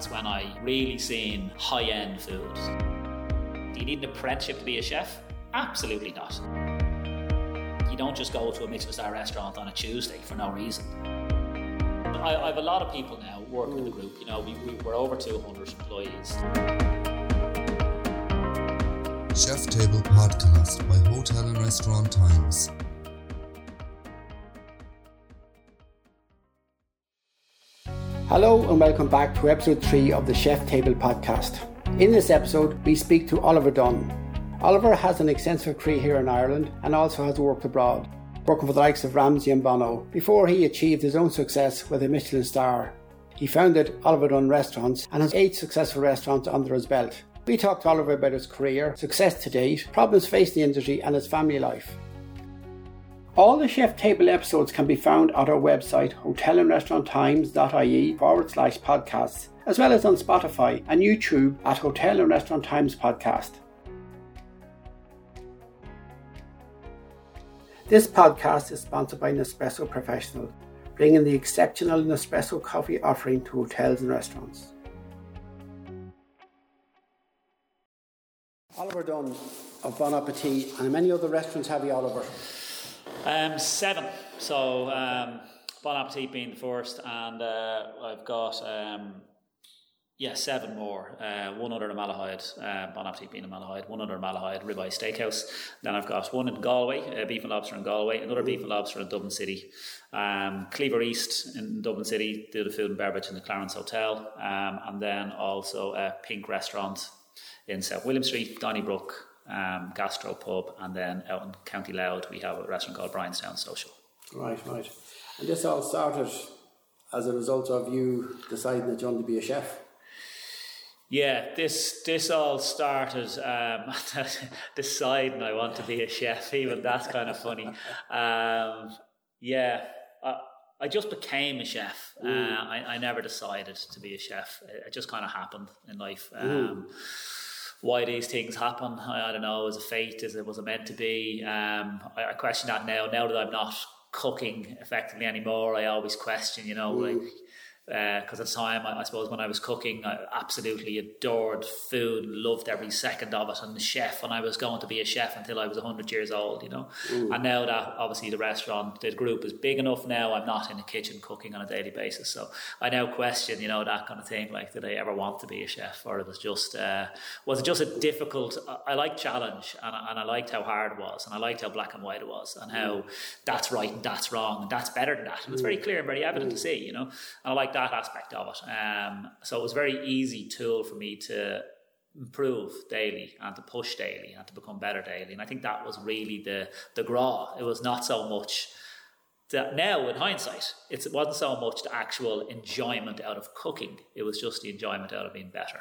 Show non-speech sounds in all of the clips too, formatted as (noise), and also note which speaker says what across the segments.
Speaker 1: That's when I really seen high end food. Do you need an apprenticeship to be a chef? Absolutely not. You don't just go to a Michelin star restaurant on a Tuesday for no reason. I, I have a lot of people now working in the group. You know, we, we, we're over 200 employees.
Speaker 2: Chef Table Podcast by Hotel and Restaurant Times.
Speaker 3: Hello and welcome back to episode 3 of the Chef Table podcast. In this episode, we speak to Oliver Dunne. Oliver has an extensive career here in Ireland and also has worked abroad, working for the likes of Ramsay and Bono, before he achieved his own success with a Michelin star. He founded Oliver Dunne Restaurants and has eight successful restaurants under his belt. We talked to Oliver about his career, success to date, problems faced in the industry, and his family life. All the Chef Table episodes can be found at our website, hotelandrestauranttimes.ie forward slash podcasts, as well as on Spotify and YouTube at Hotel and Restaurant Times Podcast. This podcast is sponsored by Nespresso Professional, bringing the exceptional Nespresso coffee offering to hotels and restaurants. Oliver Dunne of Bon Appetit and many other restaurants have you, Oliver?
Speaker 1: Um, seven. So, um, Bon Appetit being the first, and uh, I've got um, yeah seven more. Uh, one under Malahide, uh, Bon Appetit being the Malahide. One under Malahide Ribeye Steakhouse. Then I've got one in Galway, uh, Beef and Lobster in Galway. Another Beef and Lobster in Dublin City. Um, Cleaver East in Dublin City. Do the food and beverage in the Clarence Hotel, um, and then also a Pink Restaurant in South William Street, Donnybrook um, gastro pub, and then out in County Louth we have a restaurant called Bryanstown Social.
Speaker 3: Right, right. And this all started as a result of you deciding that you wanted to be a chef.
Speaker 1: Yeah, this this all started um, (laughs) deciding I want to be a chef. (laughs) Even that's kind of funny. Um, yeah, I, I just became a chef. Uh, I, I never decided to be a chef. It, it just kind of happened in life. Um, why these things happen. I, I, don't know. Is it fate? Is it was it meant to be? Um, I, I, question that now. Now that I'm not cooking effectively anymore, I always question. You know, mm. like because uh, at the time, I, I, suppose when I was cooking, I absolutely adored food, loved every second of it, and the chef. And I was going to be a chef until I was hundred years old, you know. Mm. And now that obviously the restaurant, the group is big enough now, I'm not in the kitchen cooking on a daily basis. So I now question, you know, that kind of thing. Like, did I ever want to be a chef, or it was just uh, was it just a difficult? I like challenge, and I, and I liked how hard it was, and I liked how black and white it was, and how mm. that's right and that's wrong, and that's better than that. And it's very mm. clear and very evident to mm. see, you know. And I like that that aspect of it. Um, so it was a very easy tool for me to improve daily and to push daily and to become better daily. And I think that was really the the graw. It was not so much that now in hindsight, it wasn't so much the actual enjoyment out of cooking. It was just the enjoyment out of being better.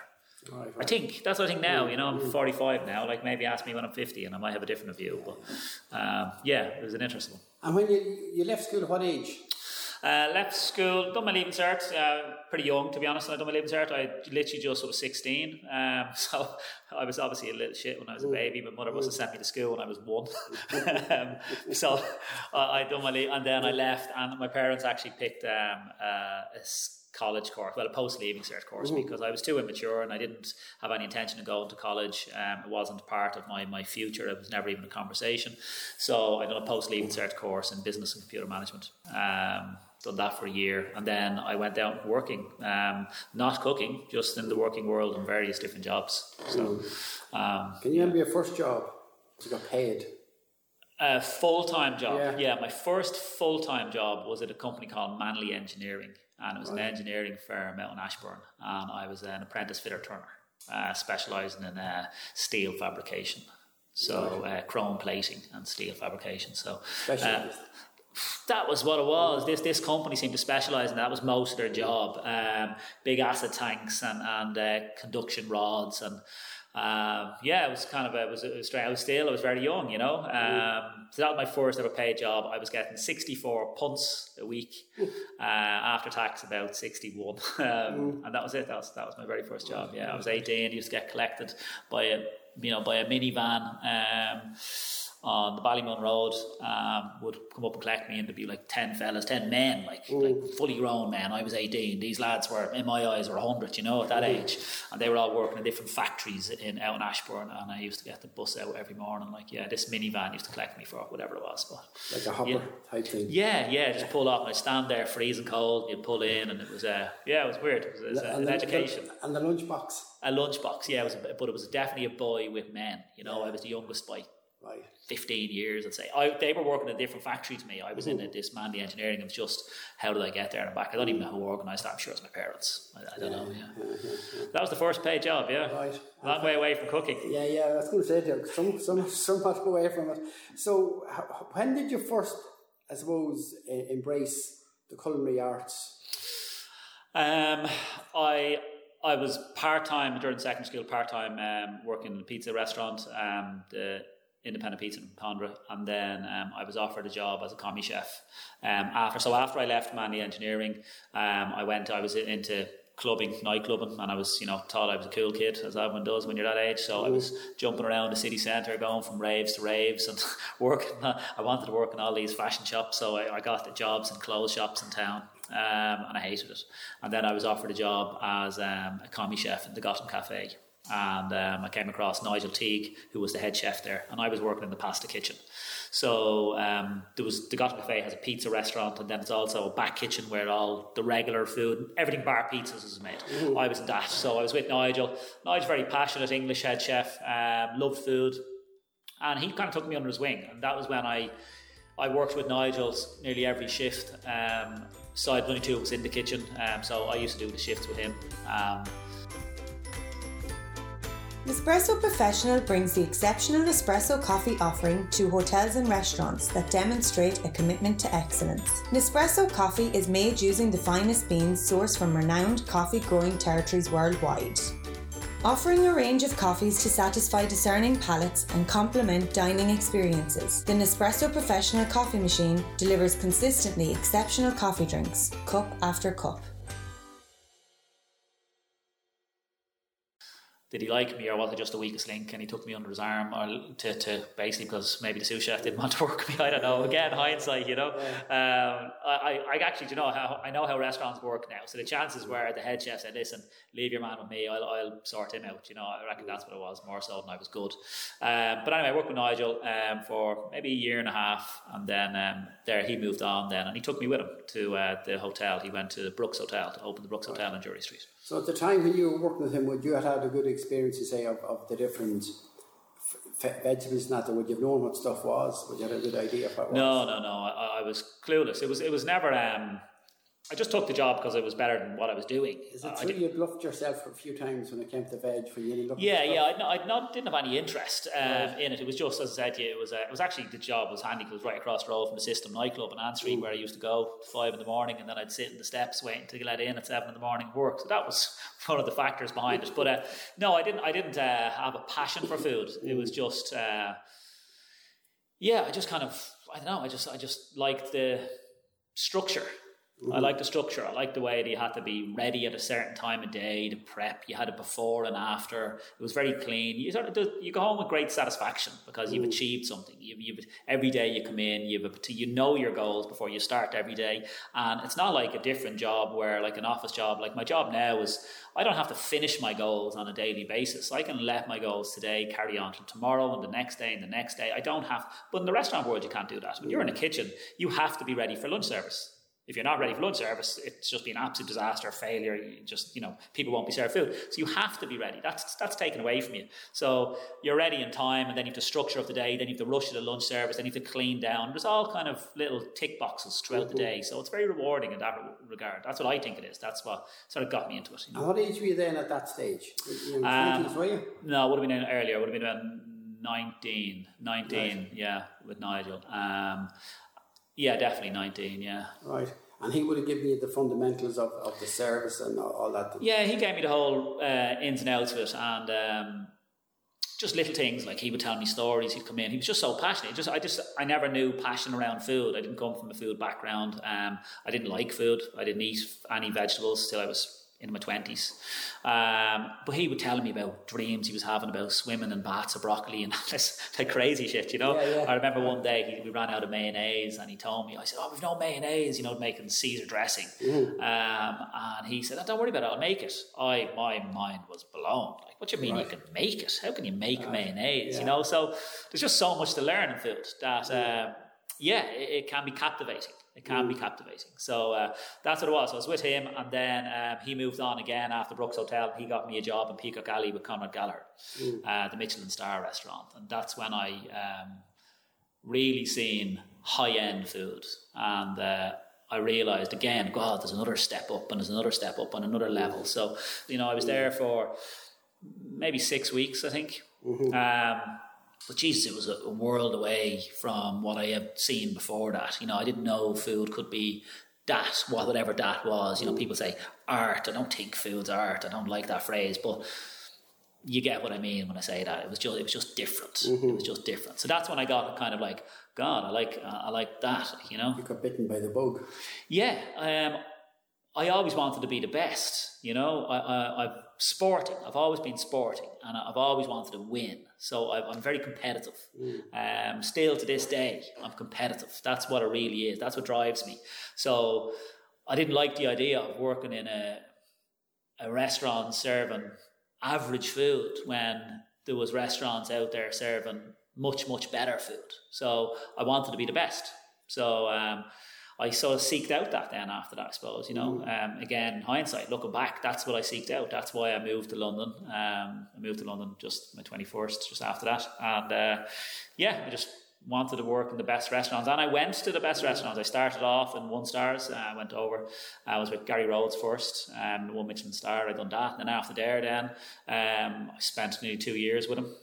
Speaker 1: Right, right. I think that's what I think now. You know, I'm 45 now. Like maybe ask me when I'm 50, and I might have a different view. But um, yeah, it was an interesting one.
Speaker 3: And when you you left school, at what age?
Speaker 1: Uh, left school, done my leaving cert, uh, pretty young to be honest. I done my leaving cert. I literally just was 16. Um, (laughs) so I was obviously a little shit when I was a baby. My mother must have sent me to school when I was one. (laughs) um, so I, I done my leave, and then I left, and my parents actually picked um, uh, a college course, well, a post leaving cert course, mm-hmm. because I was too immature and I didn't have any intention of going to college. Um, it wasn't part of my, my future, it was never even a conversation. So I done a post leaving cert course in business and computer management. Um, done that for a year, and then I went out working, um, not cooking, just in the working world in various different jobs. So, um,
Speaker 3: can you remember your first job? You got paid.
Speaker 1: A full time job. Yeah. yeah. my first full time job was at a company called Manley Engineering, and it was right. an engineering firm out in Ashbourne, and I was an apprentice fitter turner, uh, specialising in uh, steel fabrication. So uh, chrome plating and steel fabrication. So uh, that was what it was. This this company seemed to specialise in that. was most of their job. Um, big acid tanks and and uh, conduction rods and. Um, yeah, it was kind of a, it was, it was strange. I was still, I was very young, you know. Um, so that was my first ever paid job. I was getting 64 punts a week, uh, after tax about 61. (laughs) Um, and that was it. That was, that was my very first job. Yeah, I was 18, used to get collected by a, you know, by a minivan. On the Ballymun Road um, would come up and collect me, and there'd be like ten fellas, ten men, like, like fully grown men. I was eighteen. These lads were, in my eyes, were hundred, you know, at that age, and they were all working in different factories in out in Ashbourne. And I used to get the bus out every morning. Like, yeah, this minivan used to collect me for whatever it was, but
Speaker 3: Like a hopper
Speaker 1: Yeah.
Speaker 3: type thing.
Speaker 1: yeah, yeah, just pull up and I stand there freezing cold. You'd pull in, and it was uh, yeah, it was weird. It was, it was, uh, an
Speaker 3: the-
Speaker 1: education.
Speaker 3: the- and the lunchbox.
Speaker 1: A lunchbox, yeah, it was, a, but it was definitely a boy with men. You know, I was the youngest by
Speaker 3: Right.
Speaker 1: 15 years, I'd say. I, they were working in a different factory to me. I was in a, this Mandy engineering. It was just, how did I get there and back? I don't even know who organised that. I'm sure it's my parents. I, I don't know, yeah. That was the first paid job, yeah.
Speaker 3: Right.
Speaker 1: Long way away from cooking.
Speaker 3: Yeah, yeah, I was going to say there, some, some, (laughs) somewhat away from it. So, when did you first, I suppose, embrace the culinary arts?
Speaker 1: Um, I I was part time during secondary school, part time um, working in a pizza restaurant, um, the Independent Pizza in Pondra, and then um, I was offered a job as a commis chef. Um, after so after I left Manly Engineering, um, I went. I was into clubbing, night clubbing, and I was you know thought I was a cool kid as everyone does when you're that age. So I was jumping around the city centre, going from raves to raves, and (laughs) working. I wanted to work in all these fashion shops, so I, I got the jobs in clothes shops in town um, and I hated it. And then I was offered a job as um, a commis chef in the Gotham Cafe. And um, I came across Nigel Teague, who was the head chef there, and I was working in the pasta kitchen. So um, there was the Gotham Cafe has a pizza restaurant, and then it's also a back kitchen where all the regular food, everything bar pizzas, is made. I was in that, so I was with Nigel. Nigel's very passionate English head chef, um, loved food, and he kind of took me under his wing, and that was when I I worked with Nigel nearly every shift. Um, side only two was in the kitchen, um, so I used to do the shifts with him. Um,
Speaker 4: Nespresso Professional brings the exceptional espresso coffee offering to hotels and restaurants that demonstrate a commitment to excellence. Nespresso coffee is made using the finest beans sourced from renowned coffee growing territories worldwide. Offering a range of coffees to satisfy discerning palates and complement dining experiences, the Nespresso Professional coffee machine delivers consistently exceptional coffee drinks, cup after cup.
Speaker 1: Did he like me, or was I just a weakest link? And he took me under his arm, or to, to basically because maybe the sous chef didn't want to (laughs) work with me. I don't know. Again, hindsight, you know. Um, I, I actually, do you know how I know how restaurants work now. So the chances were the head chef said, "Listen, leave your man with me. I'll, I'll sort him out." You know, I reckon that's what it was more so than I was good. Um, but anyway, I worked with Nigel um, for maybe a year and a half, and then um, there he moved on. Then and he took me with him to uh, the hotel. He went to the Brooks Hotel to open the Brooks Hotel on Drury Street.
Speaker 3: So, at the time when you were working with him, would you have had a good experience, you say, of, of the different f- vegetables and that, or would you have known what stuff was? Would you have a good idea of what it was?
Speaker 1: No, no, no. I, I was clueless. It was it was never. Um, I just took the job because it was better than what I was doing.
Speaker 3: Is it
Speaker 1: I
Speaker 3: true
Speaker 1: did-
Speaker 3: you bluffed yourself a few times when it came to veg when you looked
Speaker 1: yeah, yeah. I'd not, not didn't have any interest um, in it. It was just as I said to you. It was uh, it was actually the job was handy because it was right across the road from the System nightclub in Ann Street where I used to go at five in the morning and then I'd sit in the steps waiting to get let in at seven in the morning and work. So that was (laughs) one of the factors behind it. But uh, no, I didn't. I didn't uh, have a passion for food. It was just. Uh, yeah, I just kind of I don't know. I just I just liked the structure. I like the structure. I like the way that you had to be ready at a certain time of day to prep. You had it before and after. It was very clean. You sort of do, you go home with great satisfaction because you've achieved something. You've, you've every day you come in, you've a, you know your goals before you start every day, and it's not like a different job where like an office job. Like my job now is I don't have to finish my goals on a daily basis. I can let my goals today carry on to tomorrow and the next day and the next day. I don't have. But in the restaurant world, you can't do that. When you're in a kitchen, you have to be ready for lunch service if you're not ready for lunch service, it's just been an absolute disaster, failure. You just you know, people won't be served food. So you have to be ready. That's that's taken away from you. So you're ready in time, and then you have to structure of the day. Then you have to rush to the lunch service. Then you have to clean down. There's all kind of little tick boxes throughout the day. So it's very rewarding in that regard. That's what I think it is. That's what sort of got me into it. You know?
Speaker 3: What age were you then at that stage? You know,
Speaker 1: Um,
Speaker 3: 20s, were you?
Speaker 1: No, it would have been earlier. It would have been about 19. 19, yeah, with Nigel. Um, yeah, definitely 19, yeah.
Speaker 3: Right. And he would have given you the fundamentals of, of the service and all, all that.
Speaker 1: Yeah, he gave me the whole uh, ins and outs of it, and um, just little things like he would tell me stories. He'd come in. He was just so passionate. Just I just I never knew passion around food. I didn't come from a food background. Um, I didn't like food. I didn't eat any vegetables till I was in my 20s. Um, but he would tell me about dreams he was having about swimming in baths of broccoli and (laughs) all this like crazy shit, you know.
Speaker 3: Yeah, yeah.
Speaker 1: I remember one day he, we ran out of mayonnaise and he told me, I said, Oh, we've no mayonnaise, you know, making Caesar dressing. Um, and he said, oh, Don't worry about it, I'll make it. I My mind was blown. Like, what do you mean you can make it? How can you make mayonnaise?
Speaker 3: yeah.
Speaker 1: You know, so there's just so much to learn in food that, um, yeah, it, it can be captivating. It can
Speaker 3: Mm.
Speaker 1: be captivating. So uh, that's what it was. I was with him, and then um, he moved on again after Brooks Hotel. He got me a job in Peacock Alley with Conrad Gallagher,
Speaker 3: Mm.
Speaker 1: uh, the Michelin star restaurant, and that's when I um, really seen high end food, and uh, I realised again, God, there's another step up, and there's another step up, and another level. So you know, I was there for maybe six weeks, I think. Um, but Jesus, it was a, world away from what I had seen before that. You know, I didn't know food could be that, whatever that was. You know, people say art. I don't think food's art. I don't like that phrase, but you get what I mean when I say that. It was just, it was just different. It was just different. So that's when I got kind of like, God, I like, I like that. You know,
Speaker 3: You got bitten by the bug.
Speaker 1: yeah, um, I always wanted to be the best. You know, I, I, I've sporting. I've always been sporting, and I've always wanted to win. So I, I'm very competitive. Um, still to this day, I'm competitive. That's what it really is. That's what drives me. So I didn't like the idea of working in a a restaurant serving average food when there was restaurants out there serving much much better food. So I wanted to be the best. So um, I sort of seeked out that then after that, I suppose. You know, um, again, hindsight, looking back, that's what I seeked out. That's why I moved to London. Um, I moved to London just my 21st, just after that. And uh, yeah, I just wanted to work in the best restaurants. And I went to the best restaurants. I started off in one stars. Uh, I went over. I was with Gary Rhodes first, um, one Michelin star. I done that. And then after there, then um, I spent nearly two years with him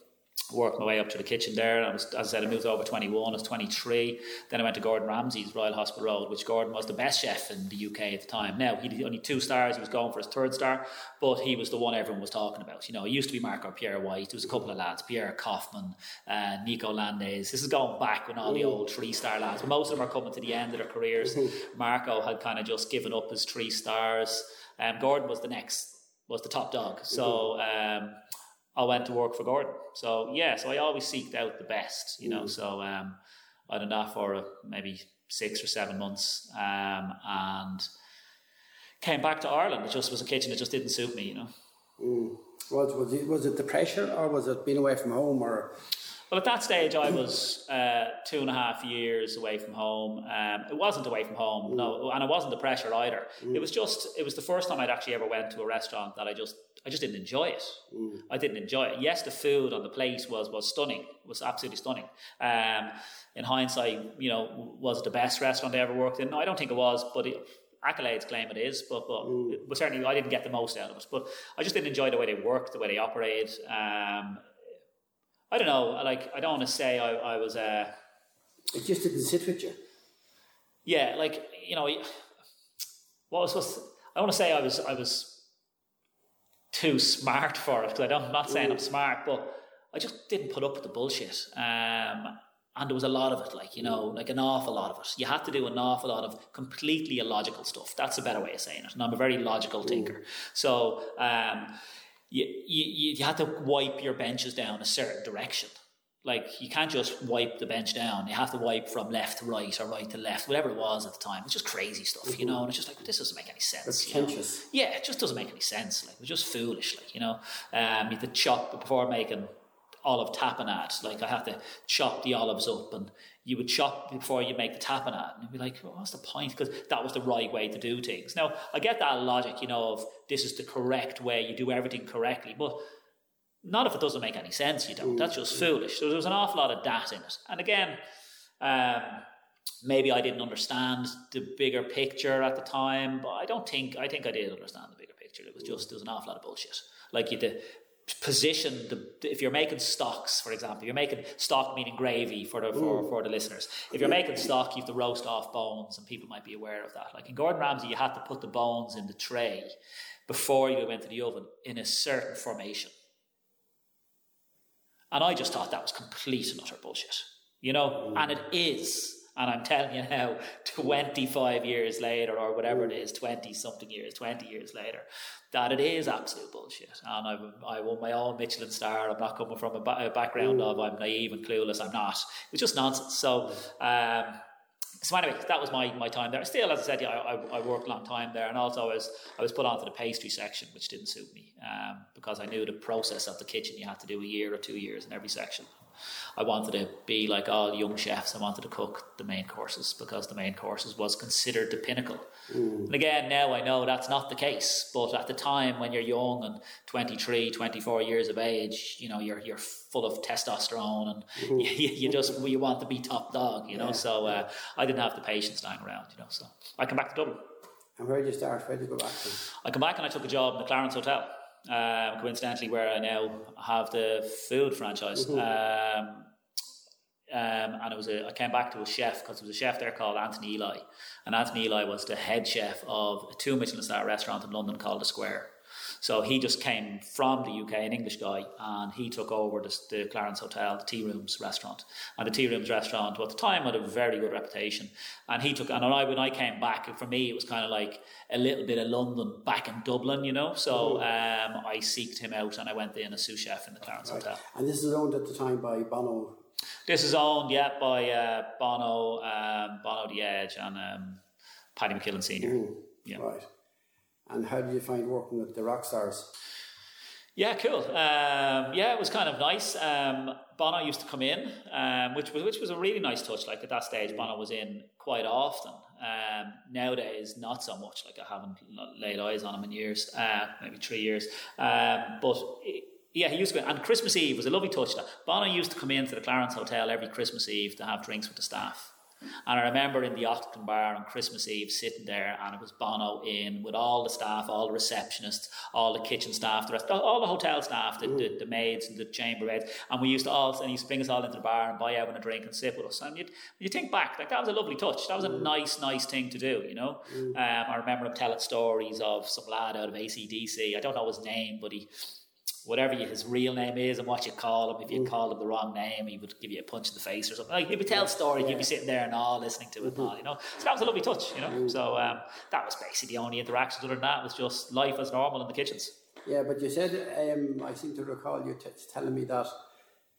Speaker 1: worked my way up to the kitchen there. I was, as I said, I moved over 21, I was 23. Then I went to Gordon Ramsay's Royal Hospital Road, which Gordon was the best chef in the UK at the time. Now, he had only two stars, he was going for his third star, but he was the one everyone was talking about. You know, it used to be Marco Pierre White, there was a couple of lads, Pierre Koffmann, uh, Nico Ladenis. This is going back when all the old three star lads, but most of them are coming to the end of their careers. (laughs) Marco had kind of just given up his three stars. Um, Gordon was the next, was the top dog. So, um, I went to work for Gordon. So yeah, so I always seeked out the best, you know. So um, I did that for uh, maybe six or seven months, um, and came back to Ireland. It just was a kitchen that just didn't suit me, you know.
Speaker 3: Was was it was it the pressure or was it being away from home or
Speaker 1: Well, at that stage, I was uh, two and a half years away from home. Um, it wasn't away from home, no, and it wasn't the pressure either. It was just, it was the first time I'd actually ever went to a restaurant that I just, I just didn't enjoy it. I didn't enjoy it. Yes, the food on the plate was was stunning, it was absolutely stunning. Um, in hindsight, you know, was it the best restaurant I ever worked in? No, I don't think it was, but. It, accolades claim it is, but but, but certainly I didn't get the most out of it. But I just didn't enjoy the way they worked, the way they operated. Um, I don't know. Like I don't want to say I, I was uh,
Speaker 3: it just didn't sit with you?
Speaker 1: yeah, like you know, what was supposed. To, I want to say I was I was too smart for it because I don't. I'm not saying I'm smart, but I just didn't put up with the bullshit. Um, and there was a lot of it, like you know, like an awful lot of it. You had to do an awful lot of completely illogical stuff. That's a better way of saying it. And I'm a very logical thinker, so. Um, you, you, you had to wipe your benches down a certain direction. Like you can't just wipe the bench down. You have to wipe from left to right or right to left, whatever it was at the time. It's just crazy stuff, you know. And it's just like this doesn't make any sense.
Speaker 3: That's
Speaker 1: you know? Yeah, it just doesn't make any sense. Like it was just foolish. Like you know, um, you had to chop before making olive tapenade. Like I had to chop the olives up, and you would chop before you make the tapenade, and you'd be like, well, "What's the point?" Because that was the right way to do things. Now I get that logic, you know, of this is the correct way. You do everything correctly, but not if it doesn't make any sense. You don't. That's just foolish. So there was an awful lot of that in it. And again, um, maybe I didn't understand the bigger picture at the time, but I don't think I think I did understand the bigger picture. It was just there was an awful lot of bullshit. Like you to position the if you're making stocks, for example, you're making stock meaning gravy for the for, for the listeners. If you're making stock, you have to roast off bones, and people might be aware of that. Like in Gordon Ramsay, you had to put the bones in the tray before you went to the oven in a certain formation. And I just thought that was complete and utter bullshit, you know, and it is. And I'm telling you now, (laughs) 25 years later, or whatever it is, 20 something years, 20 years later, that it is absolute bullshit. And I've, I won my own Michelin star. I'm not coming from a, ba- a background of I'm naive and clueless. I'm not. It's just nonsense. So, um, so anyway, that was my, my time there. Still, as I said, yeah, I, I, I worked a long time there, and also I was I was put onto the pastry section, which didn't suit me um, because I knew the process of the kitchen. You had to do a year or two years in every section. I wanted to be like all young chefs. I wanted to cook the main courses because the main courses was considered the pinnacle. Mm. And again, now I know that's not the case. But at the time when you're young and 23, 24 years of age, you know, you're, you're full of testosterone and mm. (laughs) you, you, just, you want to be top dog, you know. Yeah. So uh, I didn't have the patience lying around, you know. So I come back to Dublin.
Speaker 3: And where did you start? Where did you go back to?
Speaker 1: I come back and I took a job in the Clarence Hotel um, coincidentally, where I now have the food franchise. Mm-hmm. Um, um, and it was a, I came back to a chef because there was a chef there called Anthony Ely, and Anthony Ely was the head chef of a two Michelin star restaurant in London called the Square. So he just came from the UK, an English guy, and he took over the, the Clarence Hotel, the Tea Rooms restaurant. And the Tea Rooms restaurant, at the time, had a very good reputation. And he took, and I, when I came back, for me, it was kind of like a little bit of London back in Dublin, you know. So um, I seeked him out and I went in as sous chef in the Clarence right. Hotel.
Speaker 3: And this is owned at the time by Bono.
Speaker 1: This is owned, yeah, by uh, Bono, um, Bono the Edge, and um, Paddy McKillen Senior.
Speaker 3: Yeah. Right. And how did you find working with the rock stars?
Speaker 1: Yeah, cool. Um, yeah, it was kind of nice. Um, Bono used to come in, um, which was which was a really nice touch. Like at that stage, Bono was in quite often. Um, nowadays, not so much. Like I haven't laid eyes on him in years, uh, maybe three years. Um, but it, yeah, he used to. Go, and Christmas Eve was a lovely touch. That Bono used to come into the Clarence Hotel every Christmas Eve to have drinks with the staff. And I remember in the Octagon Bar on Christmas Eve sitting there, and it was Bono in with all the staff, all the receptionists, all the kitchen staff, the rest, all the hotel staff, the, the, the maids and the chambermaids. And we used to all, and he used to bring us all into the bar and buy everyone a drink and sit with us. And you'd, you think back, like that was a lovely touch. That was a mm. nice, nice thing to do, you know. Mm. Um, I remember him telling stories of some lad out of ACDC. I don't know his name, but he whatever his real name is and what you call him. If you mm. called him the wrong name, he would give you a punch in the face or something. Like, he would be tell stories, yeah. you'd be sitting there and all listening to it mm-hmm. and all, you know. So that was a lovely touch, you know. Mm. So um, that was basically the only interactions. Other than that, was just life as normal in the kitchens.
Speaker 3: Yeah, but you said, um, I seem to recall you t- telling me that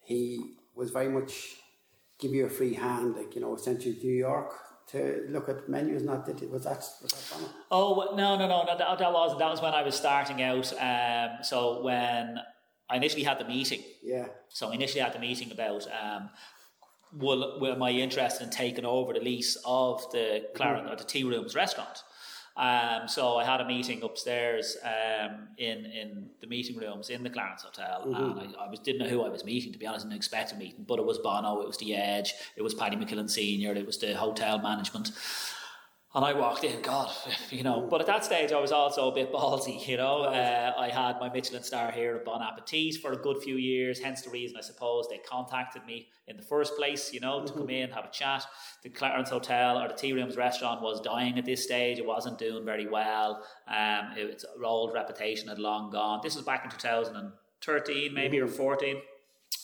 Speaker 3: he was very much give you a free hand, like, you know, sent you to New York to look at menus. Not that was that was that?
Speaker 1: Oh no no no no that, that was that was when I was starting out. Um, so when I initially had the meeting.
Speaker 3: Yeah.
Speaker 1: So I initially had the meeting about um, will, will my interest in taking over the lease of the Clarence mm. or the Tea Rooms restaurant. Um, so I had a meeting upstairs um, in in the meeting rooms in the Clarence Hotel, mm-hmm. and I, I, was didn't know who I was meeting. To be honest, I didn't expect a meeting, but it was Bono, it was the Edge, it was Paddy McKillen Senior, it was the hotel management. And I walked in, God, (laughs) you know. But at that stage, I was also a bit ballsy, you know. Uh, I had my Michelin star here at Bon Appetit for a good few years, hence the reason I suppose they contacted me in the first place, you know, to mm-hmm. come in, have a chat. The Clarence Hotel or the Tea Rooms restaurant was dying at this stage. It wasn't doing very well. Um, its old reputation had long gone. This was back in 2013, maybe, mm-hmm. or 14.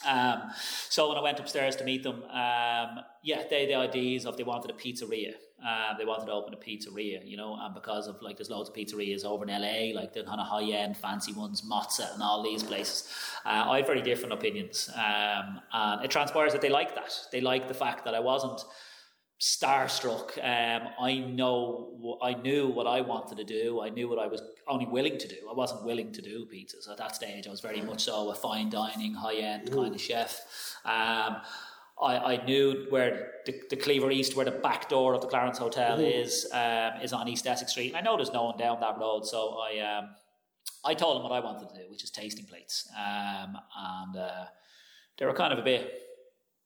Speaker 1: Um, so when I went upstairs to meet them, um, yeah, they had the ideas of they wanted a pizzeria. Uh, they wanted to open a pizzeria, you know, and because of like there's loads of pizzerias over in LA, like the kind of high end fancy ones, Mozza and all these places. Uh, I have very different opinions, um, and it transpires that they like that. They like the fact that I wasn't starstruck. Um, I know, I knew what I wanted to do. I knew what I was only willing to do. I wasn't willing to do pizzas at that stage. I was very much so a fine dining, high end kind of chef. Um, I, I knew where the, the Cleaver East, where the back door of the Clarence Hotel mm. is, um, is on East Essex Street. And I know there's no one down that road, so I um, I told them what I wanted to do, which is tasting plates. Um, and uh, they were kind of a bit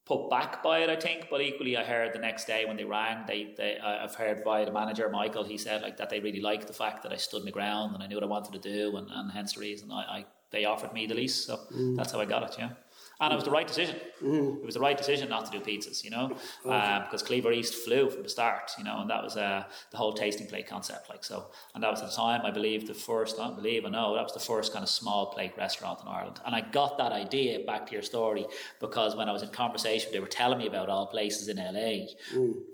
Speaker 1: put back by it, I think. But equally, I heard the next day when they rang, they, they I've heard by the manager Michael. He said like that they really liked the fact that I stood my ground and I knew what I wanted to do, and, and hence the reason I, I they offered me the lease. So mm. that's how I got it. Yeah. And it was the right decision.
Speaker 3: Mm-hmm.
Speaker 1: It was the right decision not to do pizzas, you know, um, because Cleaver East flew from the start, you know, and that was uh, the whole tasting plate concept, like so. And that was at the time, I believe, the first, not believe, I know, that was the first kind of small plate restaurant in Ireland. And I got that idea back to your story because when I was in conversation, they were telling me about all places in LA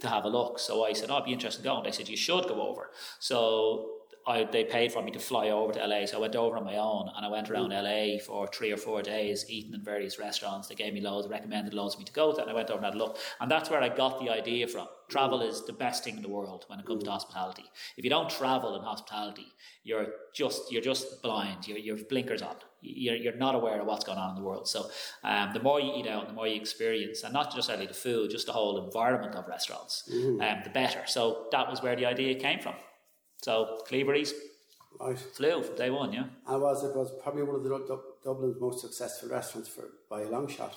Speaker 1: to have a look. So I said, oh, I'd be interested in going. They said, you should go over. So I, they paid for me to fly over to LA, so I went over on my own and I went around LA for three or four days, eating in various restaurants. They gave me loads, recommended loads for me to go to, and I went over and had a look. And that's where I got the idea from. Travel is the best thing in the world when it comes to hospitality. If you don't travel in hospitality, you're just you're just blind. You're, you're blinkers on. You're, you're not aware of what's going on in the world. So um, the more you eat out, the more you experience, and not just only the food, just the whole environment of restaurants, um, the better. So that was where the idea came from. So Cleaver East
Speaker 3: Right.
Speaker 1: flew from day one, yeah.
Speaker 3: And was it was probably one of the Dub- Dublin's most successful restaurants for by a long shot.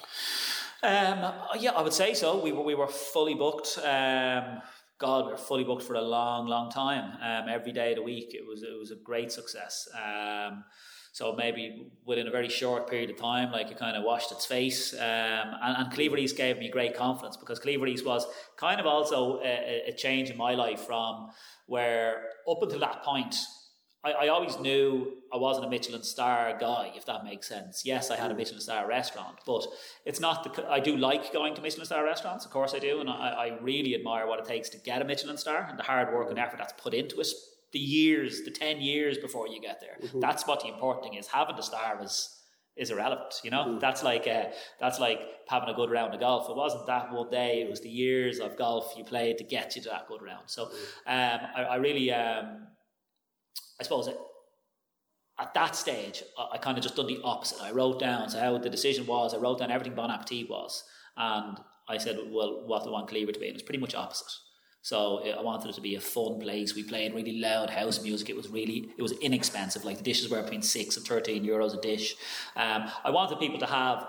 Speaker 1: Um, yeah, I would say so. We were we were fully booked. Um, God, we were fully booked for a long, long time. Um, every day of the week, it was it was a great success. Um, so maybe within a very short period of time, like it kind of washed its face. Um, and, and Cleaver East gave me great confidence because Cleaver East was kind of also a, a change in my life from where up until that point, I, I always knew I wasn't a Michelin star guy, if that makes sense. Yes, I had a Michelin star restaurant, but it's not the. I do like going to Michelin star restaurants, of course I do, and I, I really admire what it takes to get a Michelin star and the hard work and effort that's put into it. The years, the ten years before you get there. That's what the important thing is. Having the star is is irrelevant. You know, that's like uh, that's like having a good round of golf. It wasn't that one day; it was the years of golf you played to get you to that good round. So, um, I, I really, um, I suppose, it, at that stage, I, I kind of just done the opposite. I wrote down so how the decision was. I wrote down everything Bon Appetit was, and I said, well, what do I want Cleaver to be? And it's pretty much opposite. So I wanted it to be a fun place. We played really loud house music. It was really, it was inexpensive. Like the dishes were between six and thirteen euros a dish. Um, I wanted people to have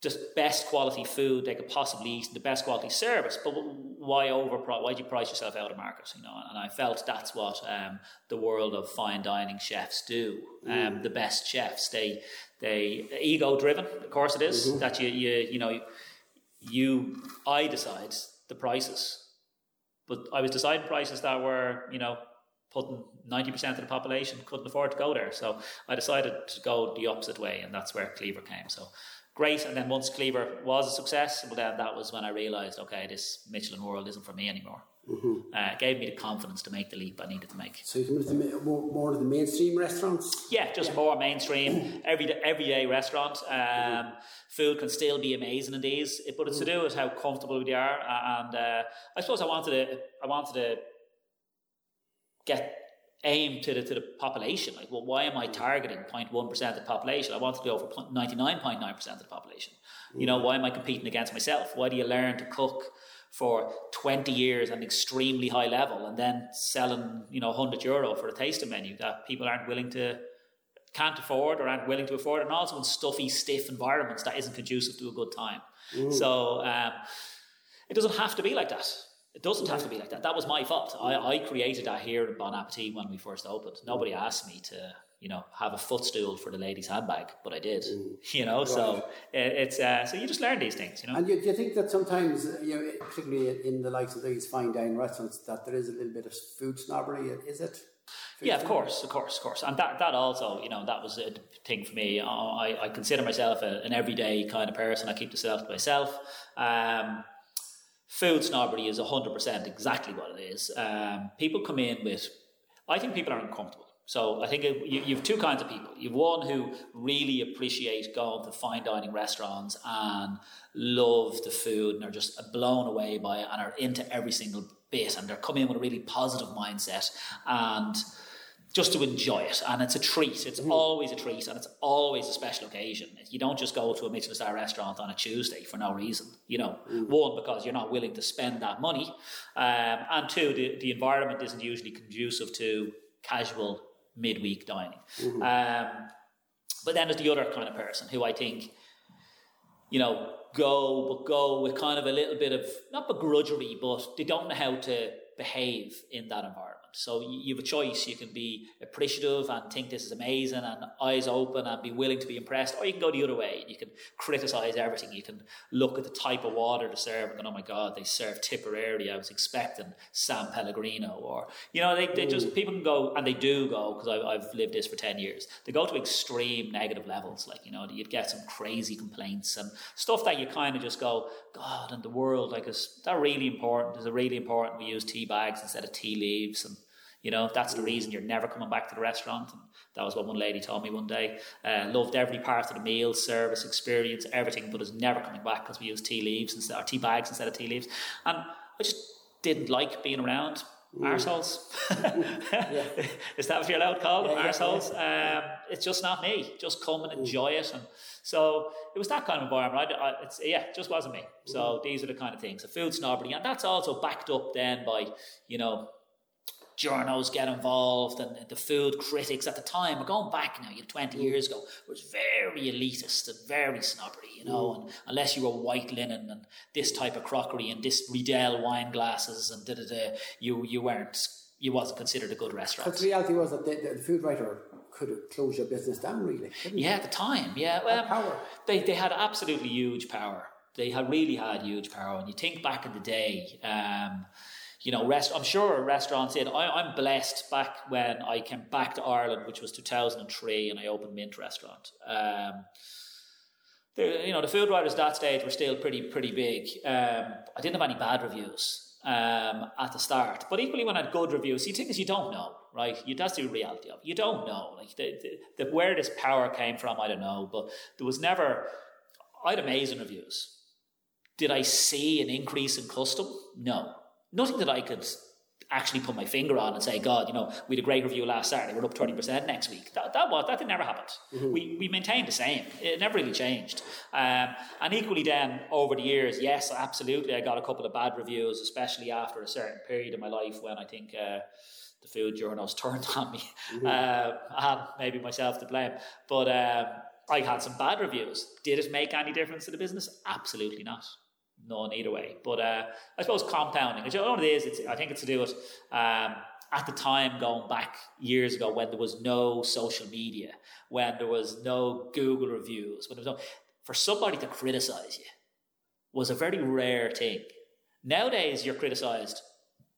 Speaker 1: just best quality food they could possibly eat and the best quality service. But why over? Why do you price yourself out of market? You know, and I felt that's what um, the world of fine dining chefs do. Um, the best chefs, they they ego driven. Of course, it is, that you you you know you I decide the prices, but I was deciding prices that were you know putting 90% of the population couldn't afford to go there. So I decided to go the opposite way, and that's where Cleaver came. So great. And then once Cleaver was a success, well, then that was when I realised, okay, this Michelin world isn't for me anymore. Uh, it gave me the confidence to make the leap I needed to make.
Speaker 3: So you can move to more, more of the mainstream restaurants.
Speaker 1: Yeah, just more mainstream, (clears throat) every everyday restaurant. Um, Food can still be amazing in these, but it's to do with how comfortable we are. And uh, I suppose I wanted to, I wanted to get aim to the to the population. Like, well, why am I mm. targeting 0.1 percent of the population? I want to go for 99.9 percent of the population. You know, mm. why am I competing against myself? Why do you learn to cook? For 20 years at an extremely high level, and then selling, you know, 100 euro for a tasting menu that people aren't willing to can't afford or aren't willing to afford, and also in stuffy, stiff environments that isn't conducive to a good time. Mm. So um, it doesn't have to be like that. It doesn't have to be like that. That was my fault. I, I created that here in Bon Appetit when we first opened. Nobody asked me to, you know, have a footstool for the ladies' handbag, but I did. (laughs) You know, so it, it's uh, so you just learn these things. You know,
Speaker 3: And you, do you think that sometimes, you know, particularly in the likes of these fine dining restaurants, that there is a little bit of food snobbery? Is it?
Speaker 1: Yeah, of course, of course, of course, and that that also, you know, that was a thing for me. I, I consider myself a, an everyday kind of person. I keep the self to myself. Um, food snobbery is hundred percent exactly what it is. Um, people come in with, I think people are uncomfortable. So I think it, you, you have two kinds of people. You've one who really appreciate going to fine dining restaurants and love the food and are just blown away by it and are into every single bit and they're coming in with a really positive mindset and just to enjoy it. And it's a treat. It's always a treat and it's always a special occasion. You don't just go to a Michelin star restaurant on a Tuesday for no reason. You know, one, because you're not willing to spend that money. Um, and two, the, the environment isn't usually conducive to casual midweek dining. Um, but then there's the other kind of person who I think, you know, go, but go with kind of a little bit of, not begrudgery, but they don't know how to behave in that environment. So you have a choice. You can be appreciative and think this is amazing and eyes open and be willing to be impressed, or you can go the other way. You can criticize everything. You can look at the type of water to serve and go, oh my God, they serve Tipperary. I was expecting San Pellegrino. Or, you know, they, they just, mm. people can go, and they do go, because I've lived this for 10 years, they go to extreme negative levels. Like, you know, you'd get some crazy complaints and stuff that you kind of just go, God, and the world, like, is that really important? Is it really important we use tea bags instead of tea leaves? And, you know, that's the reason you're never coming back to the restaurant. And that was what one lady told me one day. Uh, loved every part of the meal, service, experience, everything, but is never coming back because we use tea leaves instead, or tea bags instead of tea leaves. And I just didn't like being around mm. arseholes. (laughs) (laughs) Is that what you're allowed to call them? Yeah, arseholes. Yeah, um, it's just not me. Just come and enjoy it. And so it was that kind of environment. I, I, it's, yeah, it just wasn't me. So mm. these are the kind of things. The food snobbery. And that's also backed up then by, you know, journals get involved and the food critics at the time, we're going back now, you know, 20 mm. years ago, was very elitist and very snobbery, you know, mm. and unless you were white linen and this type of crockery and this Riedel wine glasses and da da da, you, you weren't, you wasn't considered a good restaurant.
Speaker 3: But the reality was that the, the food writer could close your business down, really.
Speaker 1: Yeah, at the time, yeah. Well, power. They, they had absolutely huge power. They had really had huge power. And you think back in the day, um, you know, rest. I'm sure a restaurant in. I, am blessed. Back when I came back to Ireland, which was 2003, and I opened Mint Restaurant. Um, the, you know, the food writers that stage were still pretty pretty big. Um, I didn't have any bad reviews um, at the start, but equally when I had good reviews, the thing is you don't know, right? You that's the reality of it. You don't know, like the, the, the where this power came from. I don't know, but there was never. I had amazing reviews. Did I see an increase in custom? No nothing that I could actually put my finger on and say, God, you know, we had a great review last Saturday, we're up 20% next week. That, that was, that never happened. Mm-hmm. We, we maintained the same. It never really changed. Um, and equally then, over the years, yes, absolutely, I got a couple of bad reviews, especially after a certain period in my life when I think uh, the food journals (laughs) turned on me. Mm-hmm. Uh, and maybe myself to blame. But um, I had some bad reviews. Did it make any difference to the business? Absolutely not none either way. But uh, I suppose compounding. You know what it is? It's, I think it's to do with um, at the time going back years ago when there was no social media, when there was no Google reviews, when there was no, for somebody to criticize you was a very rare thing. Nowadays, you're criticized.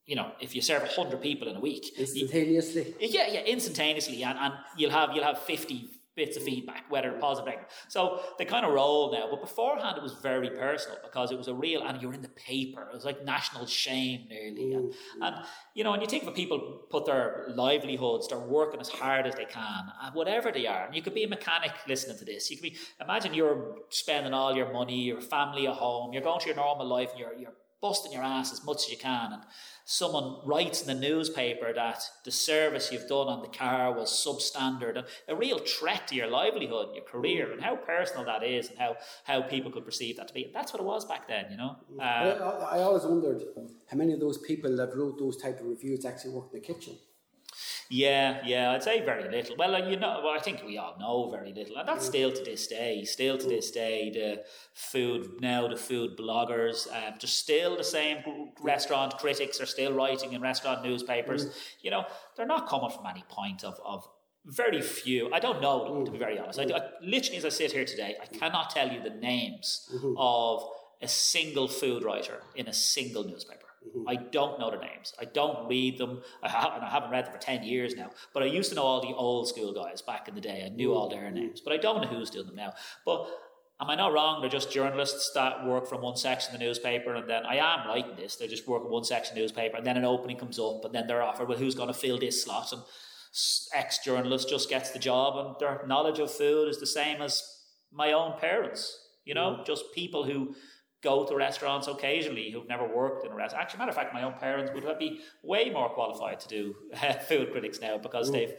Speaker 1: You know, if you serve hundred people in a week,
Speaker 3: instantaneously.
Speaker 1: You, yeah, yeah, instantaneously, and, and you'll have you'll have fifty bits of feedback, whether positive or negative. So they kind of roll now. But beforehand, it was very personal because it was a real, and you're in the paper. It was like national shame nearly. And, mm. and you know, and you think of people put their livelihoods, they're working as hard as they can, whatever they are. And you could be a mechanic listening to this. You could be, imagine you're spending all your money, your family at home, you're going to your normal life, and you're, you're busting your ass as much as you can. And someone writes in the newspaper that the service you've done on the car was substandard and a real threat to your livelihood and your career and how personal that is and how, how people could perceive that to be. That's what it was back then, you know. Uh,
Speaker 3: I, I always wondered how many of those people that wrote those type of reviews actually worked in the kitchen.
Speaker 1: Yeah, yeah, I'd say very little. Well, you know, well, I think we all know very little, and that's still to this day. Still to this day, the food now, the food bloggers, um, just still the same restaurant critics are still writing in restaurant newspapers. Mm. You know, they're not coming from any point of of very few. I don't know them, to be very honest. I, I, literally, as I sit here today, I cannot tell you the names mm-hmm. of a single food writer in a single newspaper. Mm-hmm. I don't know their names. I don't read them. I haven't, I haven't read them for 10 years now. But I used to know all the old school guys back in the day. I knew all their names. But I don't know who's doing them now. But am I not wrong? They're just journalists that work from one section of the newspaper. And then I am writing this. They just work in one section of the newspaper. And then an opening comes up. And then they're offered, well, who's going to fill this slot? And ex journalist just gets the job. And their knowledge of food is the same as my own parents. You know, mm. just people who go to restaurants occasionally who've never worked in a restaurant. Actually, matter of fact, my own parents would be way more qualified to do (laughs) uh, food critics now because they've,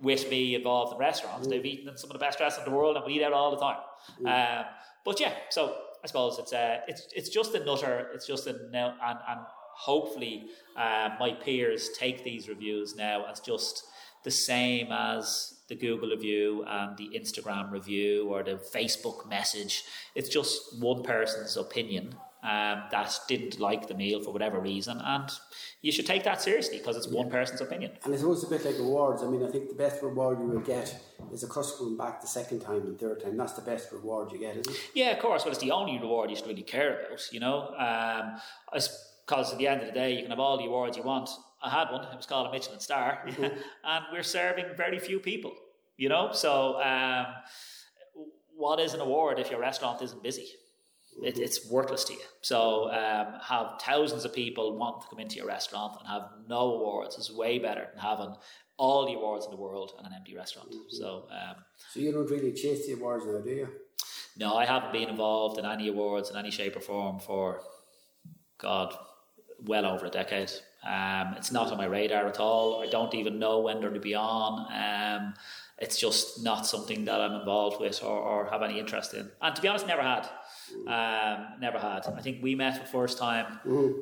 Speaker 1: with me involved in restaurants, they've eaten in some of the best restaurants in the world and we eat out all the time. Um, but yeah, so I suppose it's uh, it's it's just a nutter. It's just a and and hopefully uh, my peers take these reviews now as just the same as the Google review and the Instagram review or the Facebook message. It's just one person's opinion. um, that didn't like the meal for whatever reason, and you should take that seriously because it's one person's opinion.
Speaker 3: And I suppose it's a bit like awards. I mean, I think the best reward you will get is a customer coming back the second time and third time. That's the best reward you get, isn't it?
Speaker 1: Yeah, of course. Well, it's the only reward you should really care about, you know. Um, because at the end of the day, you can have all the awards you want. I had one. It was called a Michelin Star, mm-hmm. (laughs) (laughs) and we're serving very few people, you know. So, um, what is an award if your restaurant isn't busy? It, it's worthless to you. So um, have thousands of people want to come into your restaurant and have no awards is way better than having all the awards in the world and an empty restaurant. Mm-hmm. So um,
Speaker 3: so you don't really chase the awards now, do you?
Speaker 1: No, I haven't been involved in any awards in any shape or form for God, well over a decade. Um, it's not on my radar at all. I don't even know when they're to be on. Um, it's just not something that I'm involved with or, or have any interest in. And to be honest, never had. Um, never had. I think we met for the first time. Mm-hmm.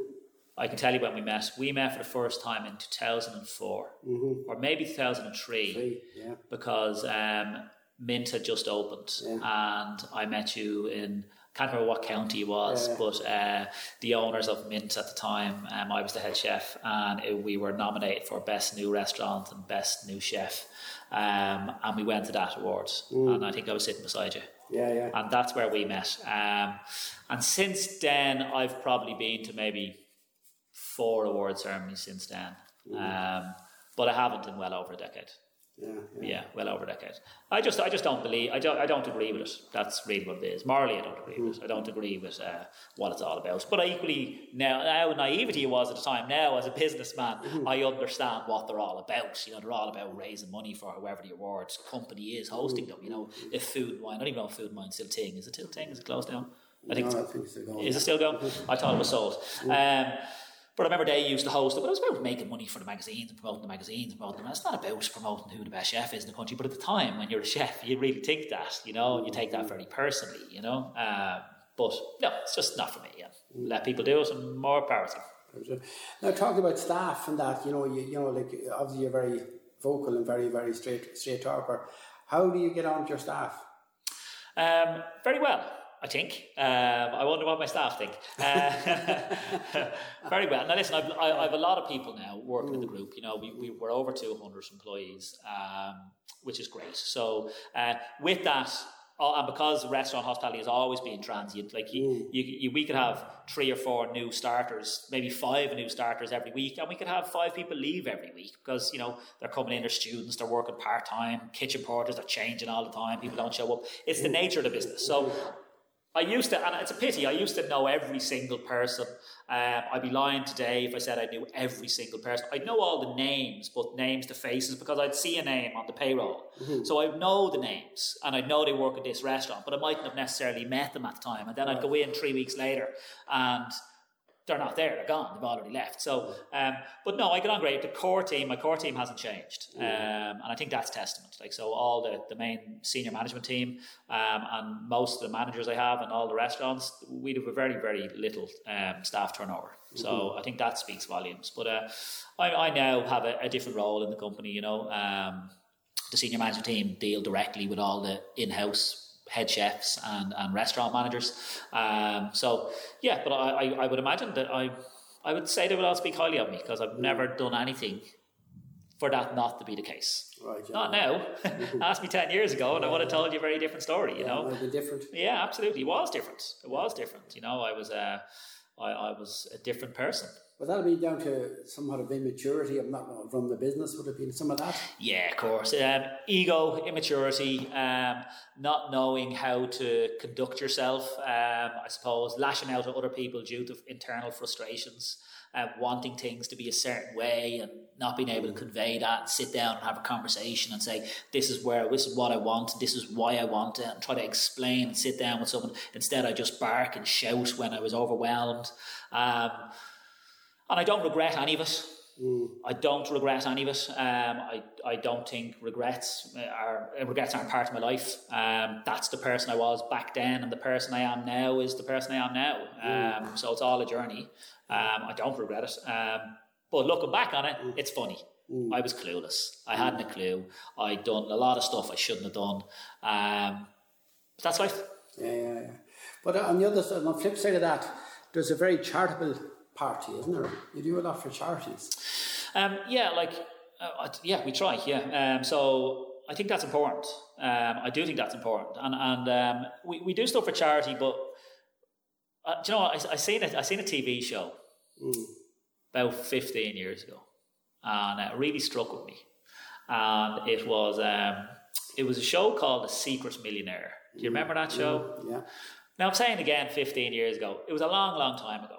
Speaker 1: I can tell you when we met. We met for the first time in 2004 mm-hmm. or maybe 2003 Three, yeah. because um, Mint had just opened yeah. and I met you in can't remember what county it was, yeah. but uh, the owners of Mint at the time, um, I was the head chef, and it, we were nominated for best new restaurant and best new chef, um, and we went to that awards, mm. and I think I was sitting beside you.
Speaker 3: Yeah, yeah.
Speaker 1: And that's where we met. Um, and since then, I've probably been to maybe four award ceremonies since then. Mm. Um, but I haven't in well over a decade.
Speaker 3: Yeah,
Speaker 1: yeah. yeah, well over a decade. I just, I just don't believe. I don't, I don't agree with it. That's really what it is. Morally, I don't agree with it. I don't agree with uh, what it's all about. But I equally now, now naivety was at the time. Now, as a businessman, mm-hmm. I understand what they're all about. You know, they're all about raising money for whoever the awards company is hosting them. You know, if Food and Wine, I don't even know if Food and Wine still ting. Is it still ting? Is it closed down?
Speaker 3: I think, no, I think it's still going.
Speaker 1: Is it still going? I thought it was sold. Um, but I remember they used to host it, but it was about making money for the magazines and promoting the magazines and promoting them. It's not about promoting who the best chef is in the country, but at the time when you're a (laughs) chef, you really think that, you know, and you take that very personally, you know. Um, but no, it's just not for me. Yeah. Let people do it and more power to them.
Speaker 3: Now, talking about staff and that, you know, you, you know, like obviously you're very vocal and very, very straight, straight talker. How do you get on with your staff?
Speaker 1: Um, very well. I think. Um, I wonder what my staff think. Uh, (laughs) very well. Now, listen, I've, I, I, have a lot of people now working in the group. You know, we, we, we're over 200 employees, um, which is great. So, uh, with that, uh, and because restaurant hospitality has always been transient, like you, mm. you, you, we could have three or four new starters, maybe five new starters every week, and we could have five people leave every week because you know they're coming in, they're students, they're working part time, kitchen porters, they're changing all the time, people don't show up. It's the nature of the business. So I used to, and it's a pity, I used to know every single person. Um, I'd be lying today if I said I knew every single person. I'd know all the names, but names to faces, because I'd see a name on the payroll. Mm-hmm. So I'd know the names, and I'd know they work at this restaurant, but I mightn't have necessarily met them at the time. And then I'd go in three weeks later, and they're not there. They're gone. They've already left. So, um, but no, I get on great. The core team, my core team hasn't changed, um, and I think that's testament. Like so, all the, the main senior management team um, and most of the managers I have and all the restaurants, we have a very very little um, staff turnover. So mm-hmm. I think that speaks volumes. But uh, I, I now have a, a, different role in the company. You know, um, the senior management team deal directly with all the in-house head chefs and, and restaurant managers. Um, so yeah, but I, I, I, would imagine that I I would say they would all speak highly of me because I've never done anything for that not to be the case. Right. Not now. (laughs) Ask me ten years ago, and I would have told you a very different story. You
Speaker 3: yeah,
Speaker 1: know,
Speaker 3: different.
Speaker 1: Yeah, absolutely. It was different. It was different. You know, I was a, I, I was a different person.
Speaker 3: But that'll be down to somewhat of immaturity of not run the business. Would it be some of that?
Speaker 1: Yeah, of course. Um, ego, immaturity, um, not knowing how to conduct yourself. Um, I suppose lashing out at other people due to internal frustrations. Uh, wanting things to be a certain way and not being able to convey that and sit down and have a conversation and say this is where this is what I want this is why I want it and try to explain and sit down with someone instead I just bark and shout when I was overwhelmed um, and I don't regret any of it. Mm. I don't regret any of it. Um, I, I don't think regrets are regrets aren't part of my life. Um, that's the person I was back then, and the person I am now is the person I am now. Um, mm. So it's all a journey. Um, I don't regret it. Um, but looking back on it, mm. it's funny. Mm. I was clueless. I hadn't a clue. I'd done a lot of stuff I shouldn't have done. Um, that's life.
Speaker 3: Yeah, yeah, yeah. But on the other side, on the flip side of that, there's a very charitable party, isn't there? You do a lot for charities.
Speaker 1: Um, yeah, like uh, yeah, we try. Yeah, um, so I think that's important. Um, I do think that's important, and and um, we we do stuff for charity, but uh, do you know what? I, I seen it. I seen a TV show mm. about fifteen years ago, and it really struck with me. And it was um, it was a show called The Secret Millionaire. Do you remember that show?
Speaker 3: Mm, yeah.
Speaker 1: Now I'm saying again, fifteen years ago. It was a long, long time ago.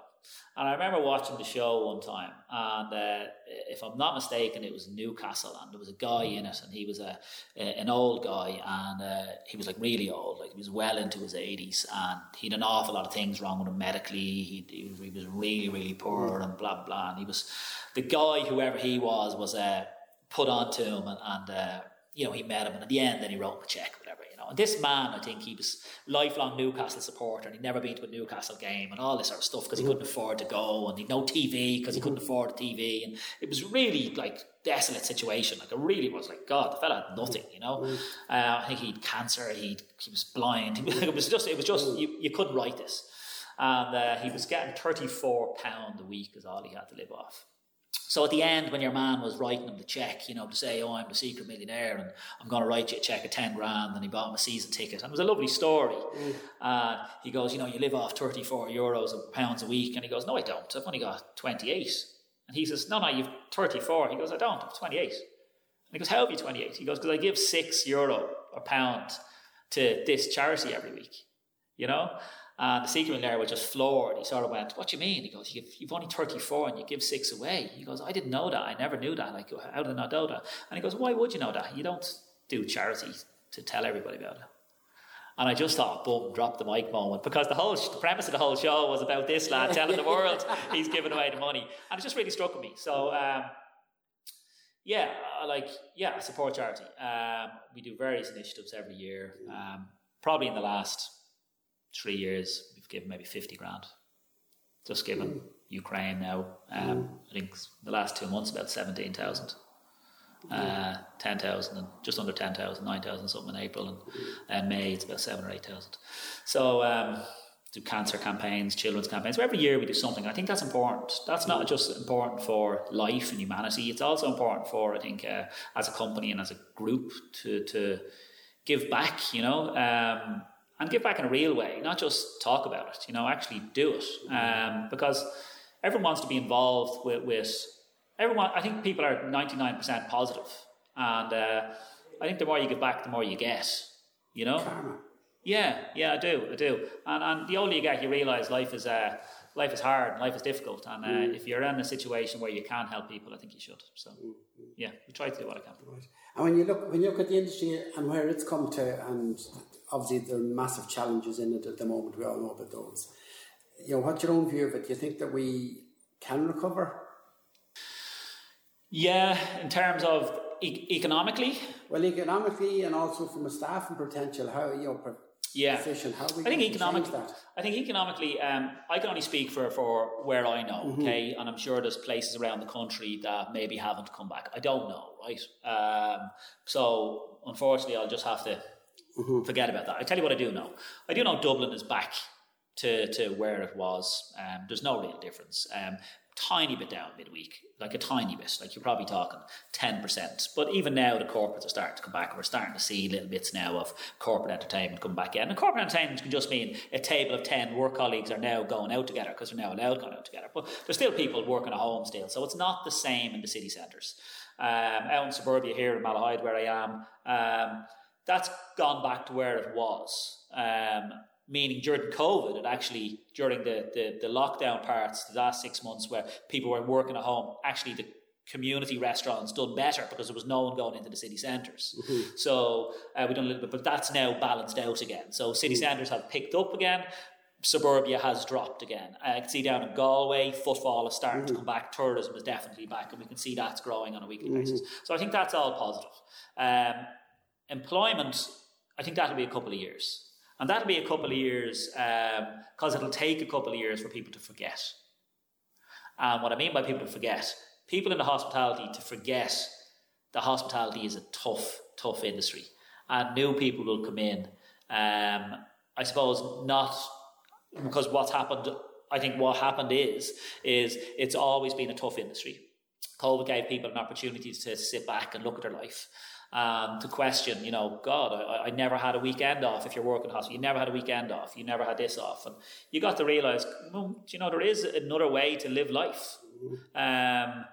Speaker 1: And I remember watching the show one time, and uh, if I'm not mistaken, it was Newcastle, and there was a guy in it, and he was a, a an old guy, and uh, he was like really old, like he was well into his 80s, and he'd an awful lot of things wrong with him medically. He, he was really, really poor, and blah blah. And he was the guy, whoever he was, was uh, put onto him, and, and uh, you know he met him, and at the end, then he wrote him a check, know, this man, I think he was lifelong Newcastle supporter, and he'd never been to a Newcastle game and all this sort of stuff because he couldn't afford to go, and he'd no TV because he couldn't afford TV, and it was really like desolate situation. Like it really was like God, the fella had nothing, you know. Uh, I think he'd cancer, he he was blind. (laughs) it was just it was just you, you couldn't write this, and uh, he was getting thirty four pound a week is all he had to live off. So at the end, when your man was writing him the check, you know, to say, "Oh, I'm the secret millionaire, and I'm going to write you a check of ten grand," and he bought him a season ticket, and it was a lovely story. Mm. Uh, he goes, "You know, you live off 34 euros or pounds a week," and he goes, "No, I don't. I've only got 28." And he says, "No, no, you've 34." He goes, "I don't. I've 28." And he goes, "How have you 28?" He goes, "Because I give six euro or pound to this charity every week." You know, and the secret millionaire was just floored. He sort of went, What do you mean? He goes, You've, you've only 34 and you give six away. He goes, I didn't know that. I never knew that. Like, how did I not know that? And he goes, Why would you know that? You don't do charity to tell everybody about it. And I just thought, boom, drop the mic moment because the whole the premise of the whole show was about this lad (laughs) telling the world he's giving away the money, and it just really struck me. So, um, yeah, like yeah, I support charity. Um, we do various initiatives every year. Um, probably in the last three years, we've given maybe 50 grand. Just given mm. Ukraine now. Um, mm. I think the last two months, about 17,000. Uh, 10,000 and just under 10,000, 9,000 something in April and, and May it's about 7 or 8,000. So, um, do cancer campaigns, children's campaigns. So every year we do something. I think that's important. That's not just important for life and humanity. It's also important for, I think, uh, as a company and as a group to, to give back, you know. Um, and give back in a real way, not just talk about it, you know, actually do it. Um, because everyone wants to be involved with, with everyone. I think people are 99% positive. And uh, I think the more you give back, the more you get, you know?
Speaker 3: Karma.
Speaker 1: Yeah, yeah, I do, I do. And, and the older you get, you realise life is, uh, life is hard, life is difficult. And uh, mm. if you're in a situation where you can help people, I think you should. So, mm. yeah, we try to do what I can.
Speaker 3: Right. And when you look, when you look at the industry and where it's come to, and obviously there are massive challenges in it at the moment. We all know about those. You know, what's your own view of it? Do you think that we can recover?
Speaker 1: Yeah, in terms of e- economically.
Speaker 3: Well, economically, and also from a staffing potential, how you know.
Speaker 1: yeah,
Speaker 3: position, how we
Speaker 1: I think economically. I think economically, um, I can only speak for, for where I know, mm-hmm. okay, and I'm sure there's places around the country that maybe haven't come back. I don't know, right? Um, so unfortunately, I'll just have to Mm-hmm. Forget about that. I tell you what I do know. I do know Dublin is back to, to where it was. Um, there's no real difference. Um, tiny bit down midweek, like a tiny bit. Like you're probably talking 10%. But even now, the corporates are starting to come back. We're starting to see little bits now of corporate entertainment come back in. And corporate entertainment can just mean a table of 10 work colleagues are now going out together because they're now allowed going out together. But there's still people working at home still. So it's not the same in the city centres. Um, out in suburbia here in Malahide, where I am, um, that's gone back to where it was. Um, meaning during COVID, it actually during the, the, the lockdown parts, the last six months where people were working at home, actually the community restaurants done better because there was no one going into the city centres. Mm-hmm. So uh, we've done a little bit, but that's now balanced out again. So city mm-hmm. centres have picked up again. Suburbia has dropped again. I can see down in Galway, footfall is starting mm-hmm. to come back. Tourism is definitely back, and we can see that's growing on a weekly mm-hmm. basis. So I think that's all positive. Um, employment, I think that'll be a couple of years. And that'll be a couple of years because um, it'll take a couple of years for people to forget. And what I mean by people to forget, people in the hospitality to forget the hospitality is a tough, tough industry. And new people will come in. Um, I suppose not because what's happened I think what happened is is it's always been a tough industry. COVID gave people an opportunity to sit back and look at their life. Um, to question, you know, God, I, I, never had a weekend off. If you're working hospital, you never had a weekend off. You never had this off, and you got to realize, well, you know, there is another way to live life, um,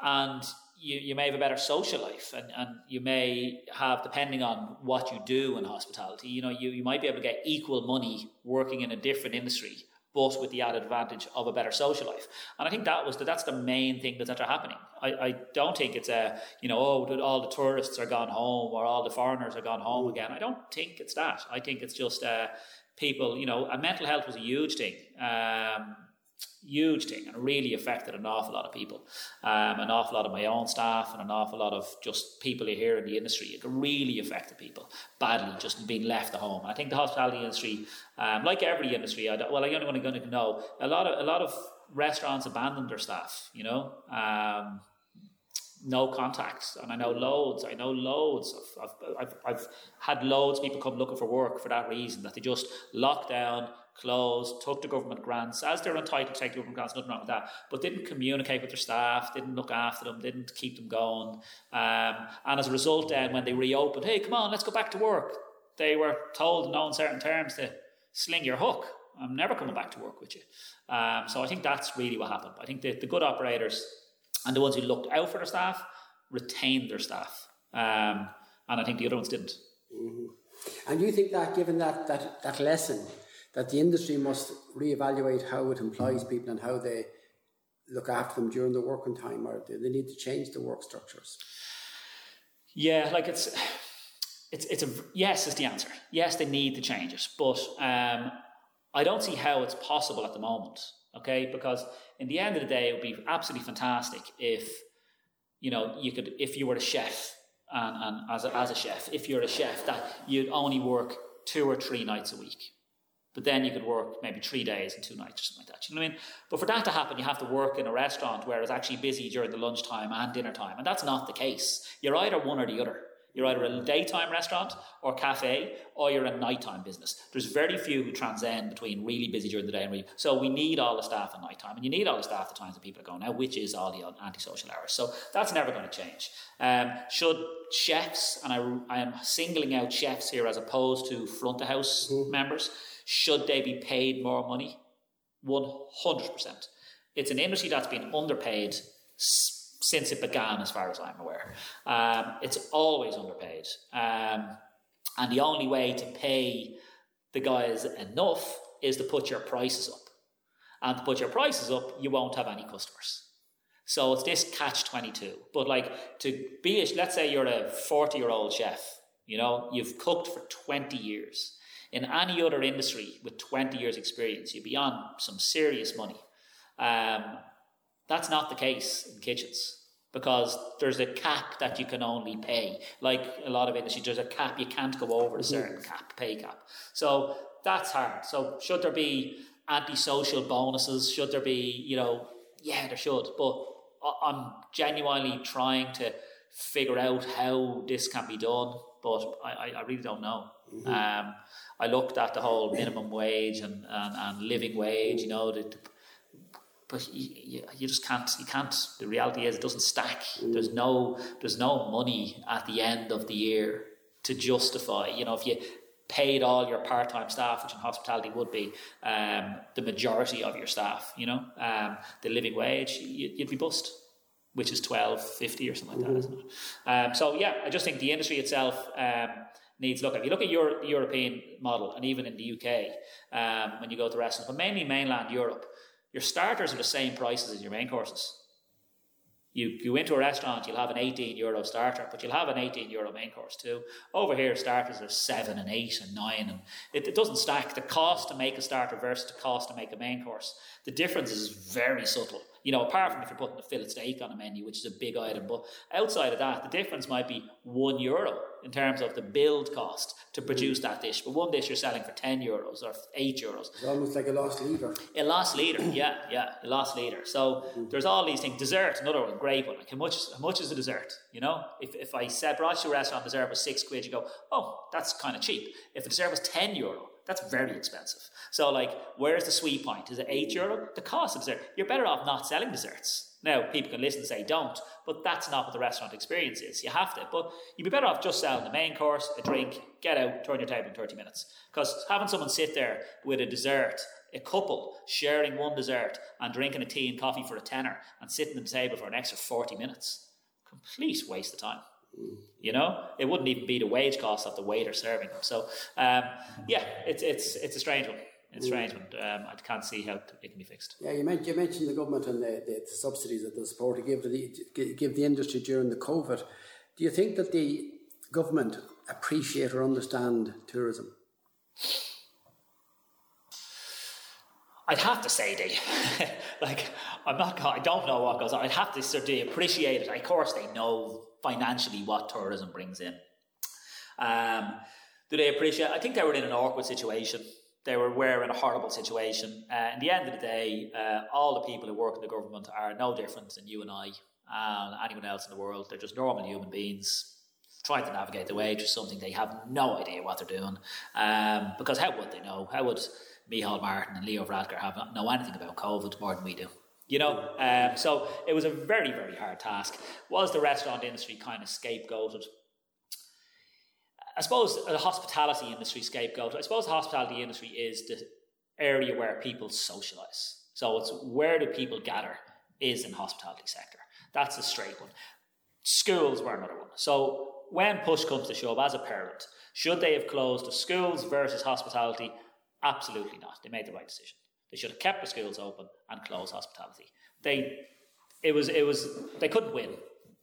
Speaker 1: and you, you may have a better social life, and, and you may have, depending on what you do in hospitality, you know, you, you might be able to get equal money working in a different industry but with the added advantage of a better social life. And I think that was the, that's the main thing that's actually happening. I, I don't think it's a you know oh all the tourists are gone home or all the foreigners are gone home again. I don't think it's that. I think it's just uh, people you know and mental health was a huge thing. Um, huge thing and really affected an awful lot of people. Um, an awful lot of my own staff and an awful lot of just people here in the industry. It really affected people badly, just being left at home. I think the hospitality industry, um, like every industry, I well, I only want to know a lot of a lot of restaurants abandoned their staff. You know. Um, no contacts, and I know loads. I know loads of, of I've, I've had loads of people come looking for work for that reason that they just locked down, closed, took the government grants as they're entitled to take government grants, nothing wrong with that, but didn't communicate with their staff, didn't look after them, didn't keep them going. Um, and as a result, then when they reopened, hey, come on, let's go back to work, they were told in no uncertain terms to sling your hook. I'm never coming back to work with you. Um, so I think that's really what happened. I think the, the good operators and the ones who looked out for their staff retained their staff. Um, and I think the other ones didn't.
Speaker 3: Mm-hmm. And you think that, given that, that, that lesson, that the industry must reevaluate how it employs people and how they look after them during the working time, or do they need to change the work structures?
Speaker 1: Yeah, like it's it's it's a yes is the answer. Yes, they need to change it, but um, I don't see how it's possible at the moment. Okay, because in the end of the day, it would be absolutely fantastic if you know you could if you were a chef and, and as a, as a chef, if you're a chef, that you'd only work two or three nights a week but then you could work maybe three days and two nights or something like that. You know what I mean? But for that to happen, you have to work in a restaurant where it's actually busy during the lunchtime and dinner time. And that's not the case. You're either one or the other. You're either a daytime restaurant or cafe, or you're a nighttime business. There's very few who transcend between really busy during the day and really. So we need all the staff at nighttime, and you need all the staff at the times that people are going out, which is all the antisocial hours. So that's never going to change. Um, should chefs, and I, I am singling out chefs here as opposed to front of house mm-hmm. members, should they be paid more money? 100%. It's an industry that's been underpaid since it began, as far as I'm aware. Um, it's always underpaid. Um, and the only way to pay the guys enough is to put your prices up. And to put your prices up, you won't have any customers. So it's this catch 22. But like to be, let's say you're a 40 year old chef, you know, you've cooked for 20 years in any other industry with 20 years experience, you'd be on some serious money. Um, that's not the case in kitchens because there's a cap that you can only pay. Like a lot of industries, there's a cap you can't go over a certain cap, pay cap. So that's hard. So should there be antisocial bonuses? Should there be, you know, yeah, there should. But I'm genuinely trying to figure out how this can be done, but I, I really don't know. Mm-hmm. Um, I looked at the whole minimum wage and, and, and living wage, you know, the, the, but you, you, just can't you can't the reality is it doesn't stack. There's no there's no money at the end of the year to justify you know if you paid all your part-time staff which in hospitality would be um, the majority of your staff you know um, the living wage you, would be bust which is 12.50 or something like that isn't it? Um, so yeah I just think the industry itself um, needs look. at. If you look at your the European model, and even in the UK, um, when you go to restaurants, but mainly mainland Europe, your starters are the same prices as your main courses. You go into a restaurant, you'll have an 18 euro starter, but you'll have an 18 euro main course too. Over here, starters are seven and eight and nine, and it, it doesn't stack. The cost to make a starter versus the cost to make a main course, the difference is very subtle. You know, apart from if you're putting a fillet steak on a menu, which is a big item, but outside of that, the difference might be one euro in terms of the build cost to produce that dish. But one dish you're selling for 10 euros or 8 euros.
Speaker 3: It's almost like a lost leader.
Speaker 1: A lost leader, yeah, yeah, a lost leader. So mm. there's all these things. Dessert, another one, great one. Like how much, how much is a dessert? You know, if, if I said brought you to a restaurant, dessert was six quid, you go, oh, that's kind of cheap. If the dessert was 10 euro, That's very expensive. So, like, where's the sweet point? Is it eight euro? The cost of dessert. You're better off not selling desserts. Now, people can listen and say don't, but that's not what the restaurant experience is. You have to. But you'd be better off just selling the main course, a drink, get out, turn your table in 30 minutes. Because having someone sit there with a dessert, a couple sharing one dessert and drinking a tea and coffee for a tenner and sitting at the table for an extra 40 minutes, complete waste of time. You know, it wouldn't even be the wage cost of the waiter serving them. So, um, yeah, it's it's it's a strange one. It's strange one. Um, I can't see how it can be fixed.
Speaker 3: Yeah, you mentioned, you mentioned the government and the, the, subsidies that the support to give to the give the industry during the COVID. Do you think that the government appreciate or understand tourism?
Speaker 1: I'd have to say they, (laughs) like, I'm not, I don't know what goes on. I'd have to sort of appreciate it. Of course, they know financially what tourism brings in. Um, do they appreciate? I think they were in an awkward situation. They were, were in a horrible situation. Uh, at the end of the day, uh, all the people who work in the government are no different than you and I and anyone else in the world. They're just normal human beings trying to navigate the way through something they have no idea what they're doing. Um, because how would they know? How would Micheál Martin and Leo Varadkar have know anything about COVID more than we do? You know, um, so it was a very, very hard task. Was the restaurant industry kind of scapegoated? I suppose the hospitality industry scapegoat. I suppose the hospitality industry is the area where people socialise. So it's where do people gather is in hospitality sector. That's a straight one. Schools were another one. So when push comes to shove, as a parent, should they have closed the schools versus hospitality? Absolutely not. They made the right decision. They should have kept the schools open and closed hospitality. They, it was, it was, they couldn't win.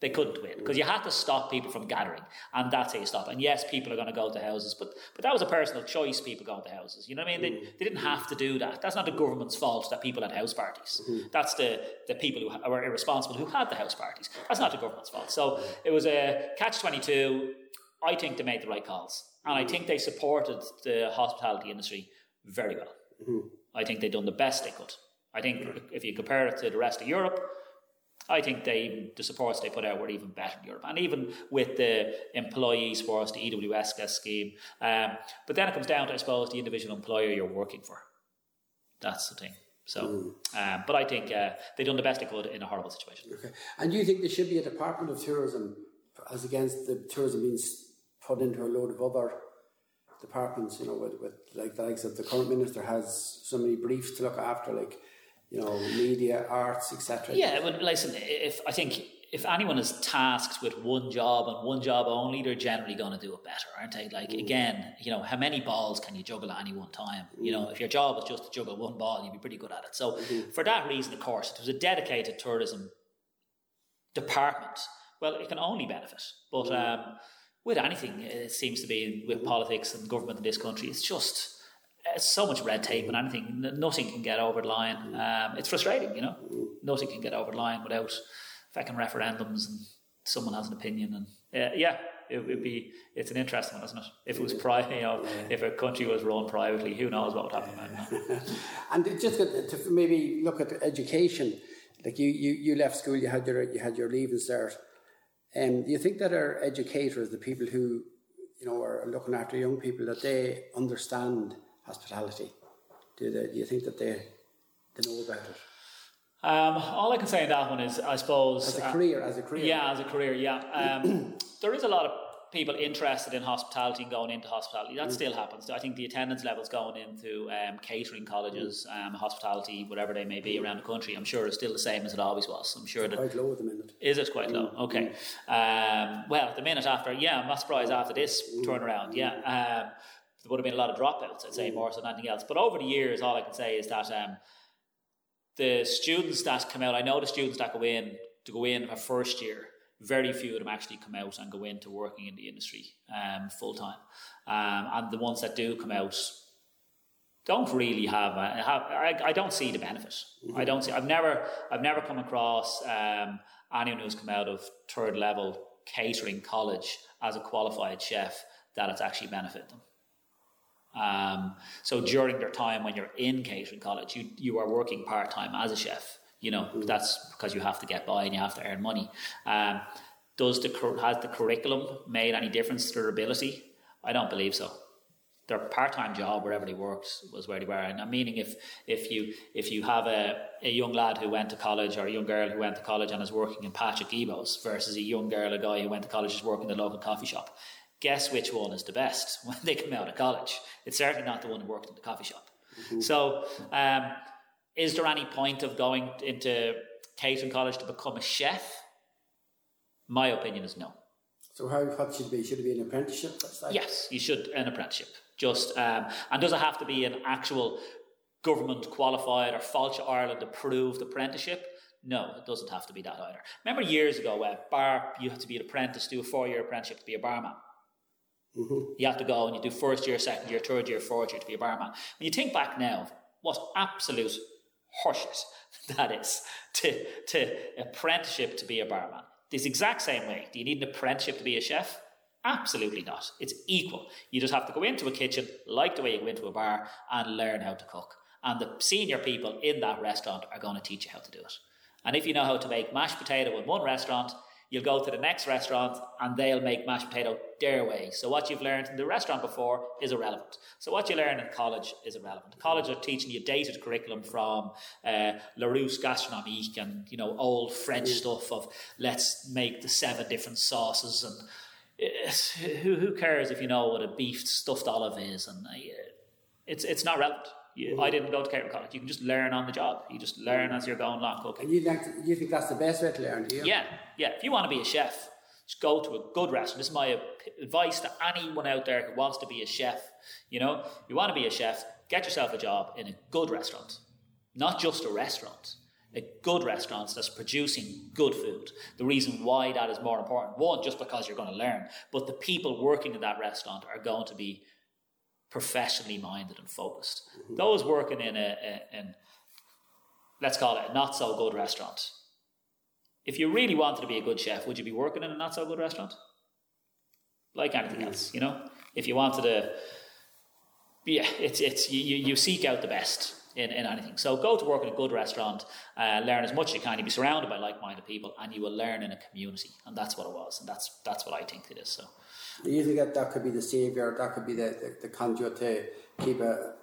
Speaker 1: They couldn't win because you had to stop people from gathering, and that's how you stop. And yes, people are going to go to houses, but but that was a personal choice. People going to houses, you know what I mean? They, mm-hmm. they didn't have to do that. That's not the government's fault that people had house parties. Mm-hmm. That's the the people who were irresponsible who had the house parties. That's not the government's fault. So it was a catch twenty two. I think they made the right calls, and I mm-hmm. think they supported the hospitality industry very well. I think they've done the best they could. I think if you compare it to the rest of Europe, I think they the supports they put out were even better in Europe, and even with the employee sports, the EWS scheme. Um, but then it comes down to, I suppose, the individual employer you're working for. That's the thing. So, um, but I think uh, they've done the best they could in a horrible situation.
Speaker 3: Okay. And do you think there should be a Department of Tourism as against the tourism being put into a load of other departments, you know, with, with like the likes of the current minister has so many briefs to look after, like, you know, media, arts, etc.
Speaker 1: Yeah, but listen, if I think if anyone is tasked with one job and one job only, they're generally going to do it better, aren't they? Like mm. again, you know, how many balls can you juggle at any one time? You know, mm. if your job was just to juggle one ball, you'd be pretty good at it. So mm-hmm. for that reason, of course, it was a dedicated tourism department. Well, it can only benefit, but mm. um, with anything, it seems to be with mm-hmm. politics and government in this country, it's just so much red tape and anything, nothing can get over the line. Um, it's frustrating, you know. Nothing can get over the line without fucking referendums and someone has an opinion. And uh, yeah, it would be. It's an interesting one, isn't it? If it was private, you know, if a country was run privately, who knows what would happen? (laughs)
Speaker 3: and just to maybe look at education, like you, you, you left school, you had your you had your leaving cert. Um, do you think that our educators, the people who you know are looking after young people, that they understand hospitality? Do, they, do you think that they they know about it?
Speaker 1: Um, all I can say in that one is, I suppose,
Speaker 3: as a career, uh, as a career,
Speaker 1: yeah, as a career, yeah. Um, (clears throat) there is a lot of people interested in hospitality and going into hospitality. That mm. still happens. I think the attendance levels going into um, catering colleges, um, hospitality, whatever they may be around the country, I'm sure is still the same as it always was. I'm sure
Speaker 3: it's
Speaker 1: that
Speaker 3: quite low at the minute.
Speaker 1: Is it quite low? Okay. Um, well, the minute after, yeah, I'm not surprised after this turnaround. Yeah. There would have been a lot of dropouts, I'd say, more so than anything else. But over the years, all I can say is that um, the students that come out, I know the students that go in to go in for first year, very few of them actually come out and go into working in the industry um, full time. Um, and the ones that do come out don't really have, a, have I, I don't see the benefit. Mm-hmm. I don't see. I've never I've never come across um, anyone who's come out of third level catering college as a qualified chef that it's actually benefited them. Um, so during their time when you're in catering college, you, you are working part time as a chef. You know that's because you have to get by and you have to earn money. Um, does the has the curriculum made any difference to their ability? I don't believe so. their part-time job wherever they worked was where they were and I'm meaning if if you if you have a, a young lad who went to college or a young girl who went to college and is working in Patrick Guilbaud's versus a young girl a guy who went to college is working in the local coffee shop guess which one is the best (laughs) when they come out of college it's certainly not the one who worked in the coffee shop mm-hmm. so um, is there any point of going into catering college to become a chef my opinion is no
Speaker 3: so how what should it be? Should it be an apprenticeship?
Speaker 1: Yes, you should an apprenticeship. Just um, and does it have to be an actual government qualified or Fáilte Ireland approved apprenticeship? No, it doesn't have to be that either. Remember years ago, uh, bar you had to be an apprentice, do a four year apprenticeship to be a barman. Mm-hmm. You have to go and you do first year, second year, third year, fourth year to be a barman. When you think back now, what absolute horseshit (laughs) that is to to apprenticeship to be a barman. This exact same way. Do you need an apprenticeship to be a chef? Absolutely not. It's equal. You just have to go into a kitchen, like the way you go into a bar, and learn how to cook. And the senior people in that restaurant are going to teach you how to do it. And if you know how to make mashed potato in one restaurant, You'll go to the next restaurant and they'll make mashed potato their way. So what you've learned in the restaurant before is irrelevant. So what you learn in college is irrelevant. College are teaching you dated curriculum from uh, Larousse Gastronomique and you know old French mm. stuff of let's make the seven different sauces and who who cares if you know what a beef stuffed olive is and uh, it's it's not relevant. You, I didn't go to catering college. You can just learn on the job. You just learn as you're going along cooking.
Speaker 3: And you think, you think that's the best way to learn, do you?
Speaker 1: Yeah, yeah. If you want to be a chef, just go to a good restaurant. This is my advice to anyone out there who wants to be a chef. You know, you want to be a chef, get yourself a job in a good restaurant, not just a restaurant. A good restaurant that's producing good food. The reason why that is more important, one, just because you're going to learn, but the people working in that restaurant are going to be professionally minded and focused. Mm-hmm. Those working in a, a in let's call it a not so good restaurant. If you really wanted to be a good chef, would you be working in a not so good restaurant? Like anything mm-hmm. else, you know. If you wanted to, yeah, it's it's you you seek out the best in, in anything. So go to work in a good restaurant, uh, learn as much as you can. You'll be surrounded by like-minded people, and you will learn in a community. And that's what it was, and that's that's what I think it is. So
Speaker 3: you think that that could be the saviour, that could be the, the, the conduit to keep a,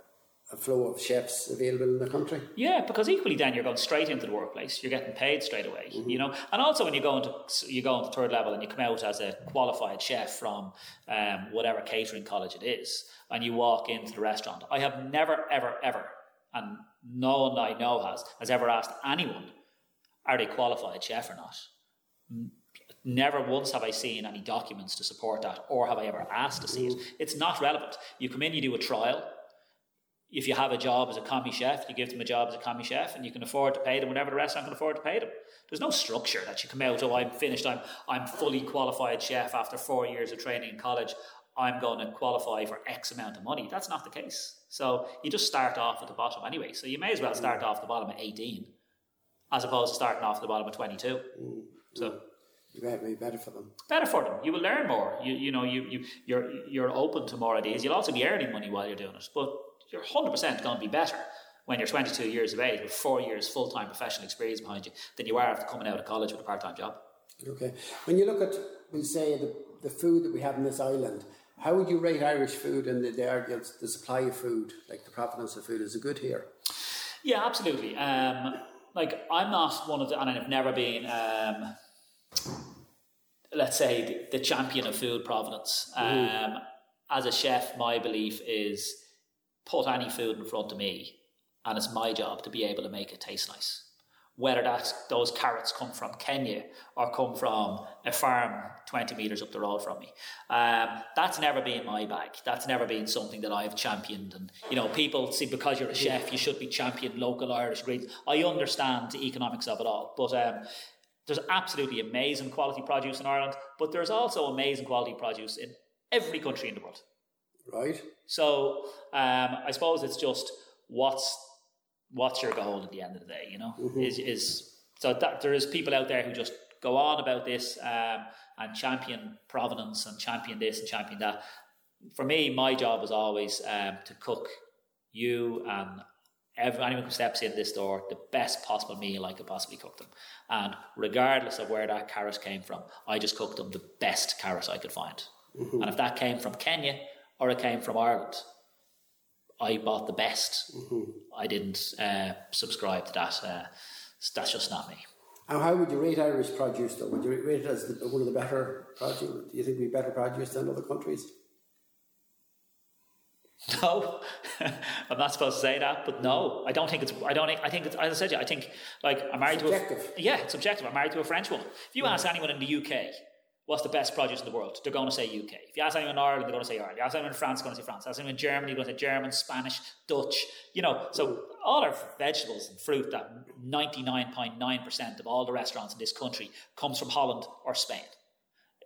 Speaker 3: a flow of chefs available in the country?
Speaker 1: Yeah, because equally then you're going straight into the workplace. You're getting paid straight away, mm-hmm. you know. And also when you go into you go into third level and you come out as a qualified chef from um, whatever catering college it is, and you walk into the restaurant. I have never, ever, ever, and no one I know has has ever asked anyone, are they qualified chef or not? Never once have I seen any documents to support that, or have I ever asked to see it. It's not relevant. You come in, you do a trial. If you have a job as a commis chef, you give them a job as a commis chef, and you can afford to pay them whenever the restaurant can afford to pay them. There's no structure that you come out. Oh, I'm finished. I'm I'm fully qualified chef after four years of training in college. I'm going to qualify for X amount of money. That's not the case. So you just start off at the bottom anyway. So you may as well start off the bottom at 18 as opposed to starting off at the bottom at 22. Mm. So
Speaker 3: be better for them.
Speaker 1: Better for them. You will learn more. You you know you you you're you're open to more ideas. You'll also be earning money while you're doing it, but you're hundred percent going to be better when you're 22 years of age with four years full time professional experience behind you than you are after coming out of college with a part time job.
Speaker 3: Okay. When you look at, we'll say the the food that we have in this island. How would you rate Irish food and the, the, the supply of food, like the provenance of food? Is it good here?
Speaker 1: Yeah, absolutely. Um, like I'm not one of the, and I've never been. Um, let's say, the, the, champion of food provenance. Um, as a chef, my belief is put any food in front of me, and it's my job to be able to make it taste nice. Whether that those carrots come from Kenya or come from a farm 20 metres up the road from me. Um, that's never been my bag. That's never been something that I've championed. And, you know, people see because you're a chef, you should be champion local Irish greens. I understand the economics of it all. But um, there's absolutely amazing quality produce in Ireland, but there's also amazing quality produce in every country in the world.
Speaker 3: Right.
Speaker 1: So um, I suppose it's just what's what's your goal at the end of the day. You know, mm-hmm. is is so that there is people out there who just go on about this um, and champion provenance and champion this and champion that. For me, my job was always um, to cook you and every, anyone who steps in this door the best possible meal I could possibly cook them. And regardless of where that carrot came from, I just cooked them the best carrot I could find. Mm-hmm. And if that came from Kenya or it came from Ireland, I bought the best. I didn't uh, subscribe to that. Uh, that's just not me.
Speaker 3: And how would you rate Irish produce though? Would you rate it as the, one of the better produce? Do you think we better produce than other countries? (laughs)
Speaker 1: No, (laughs) I'm not supposed to say that, but no, mm. I don't think it's. I don't. Think, I think it's. As I said, I think like I'm married
Speaker 3: Subjective.
Speaker 1: to a. Yeah, it's subjective. I'm married to a French woman. If you mm. ask anyone in the UK what's the best produce in the world, they're going to say UK. If you ask anyone in Ireland, they're going to say Ireland. If you ask anyone in France, they're going to say France. If you ask anyone in Germany, they're going to say German, Spanish, Dutch. You know, so all our vegetables and fruit that 99.9% of all the restaurants in this country comes from Holland or Spain.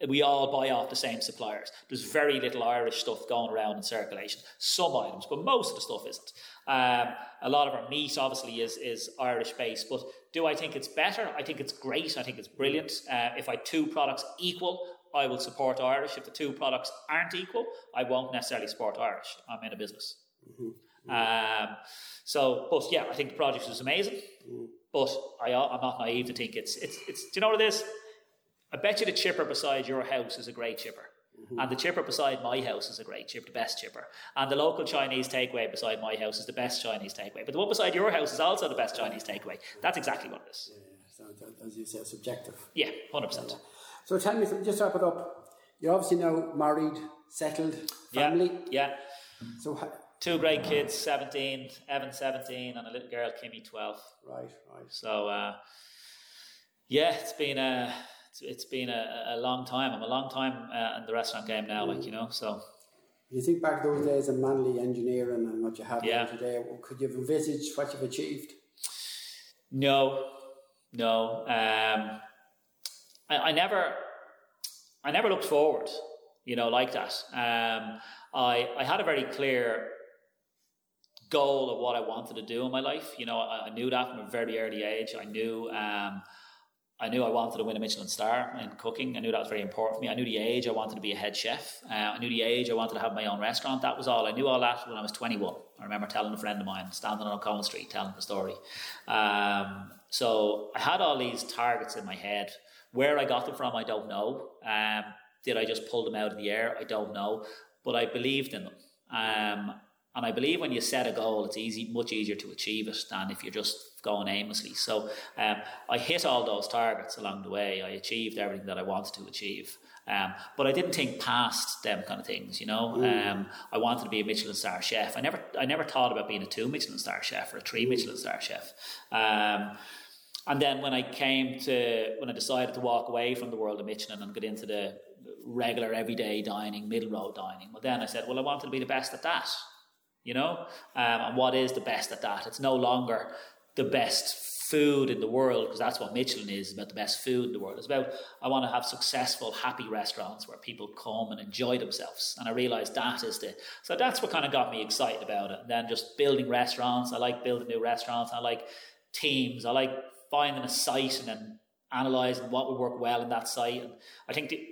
Speaker 1: We all buy off the same suppliers. There's very little Irish stuff going around in circulation. Some items, but most of the stuff isn't. Um, a lot of our meat, obviously, is is Irish based. But do I think it's better? I think it's great. I think it's brilliant. Uh, if I two products equal, I will support Irish. If the two products aren't equal, I won't necessarily support Irish. I'm in a business. Um, so, but yeah, I think the produce is amazing. But I, I'm not naive to think it's it's it's. Do you know what it is? I bet you the chipper beside your house is a great chipper. And the chipper beside my house is a great chipper, the best chipper. And the local Chinese takeaway beside my house is the best Chinese takeaway. But the one beside your house is also the best Chinese takeaway. That's exactly what it is.
Speaker 3: So, as you say, subjective.
Speaker 1: Yeah, 100%.
Speaker 3: So tell me, just wrap it up. You're obviously now married, settled, family.
Speaker 1: Yeah, yeah.
Speaker 3: So ha-
Speaker 1: Two great kids, 17, Evan 17, and a little girl, Kimmy 12.
Speaker 3: right, right.
Speaker 1: So, uh, yeah, it's been a. It's, it's been a, a long time. I'm a long time uh, in the restaurant game now, like you know. So
Speaker 3: You think back those days in Manly engineering and what you have
Speaker 1: Yeah.
Speaker 3: today. Could you have envisaged what you've achieved?
Speaker 1: No, no. Um, I, I never, I never looked forward, you know, like that. Um, I, I had a very clear goal of what I wanted to do in my life. You know, I, I knew that from a very early age. I knew, um, I knew I wanted to win a Michelin star in cooking. I knew that was very important for me. I knew the age I wanted to be a head chef. Uh, I knew the age I wanted to have my own restaurant. That was all. I knew all that when I was 21. I remember telling a friend of mine, standing on O'Connell Street, telling the story. Um, so I had all these targets in my head. Where I got them from, I don't know. Um, did I just pull them out of the air? I don't know. But I believed in them. Um, and I believe when you set a goal, it's easy, much easier to achieve it than if you're just going aimlessly. So um, I hit all those targets along the way. I achieved everything that I wanted to achieve. Um, but I didn't think past them kind of things, you know. Um, I wanted to be a Michelin star chef. I never, I never thought about being a two Michelin star chef or a three Michelin star chef. Um, and then when I came to, when I decided to walk away from the world of Michelin and get into the regular everyday dining, middle road dining, well, then I said, well, I wanted to be the best at that, you know? Um, and what is the best at that? It's no longer the best food in the world because that's what Michelin is about the best food in the world. It's about I want to have successful, happy restaurants where people come and enjoy themselves. And I realized that is the so that's what kind of got me excited about it. And then just building restaurants. I like building new restaurants. I like teams. I like finding a site and then analysing what would work well in that site. And I think the,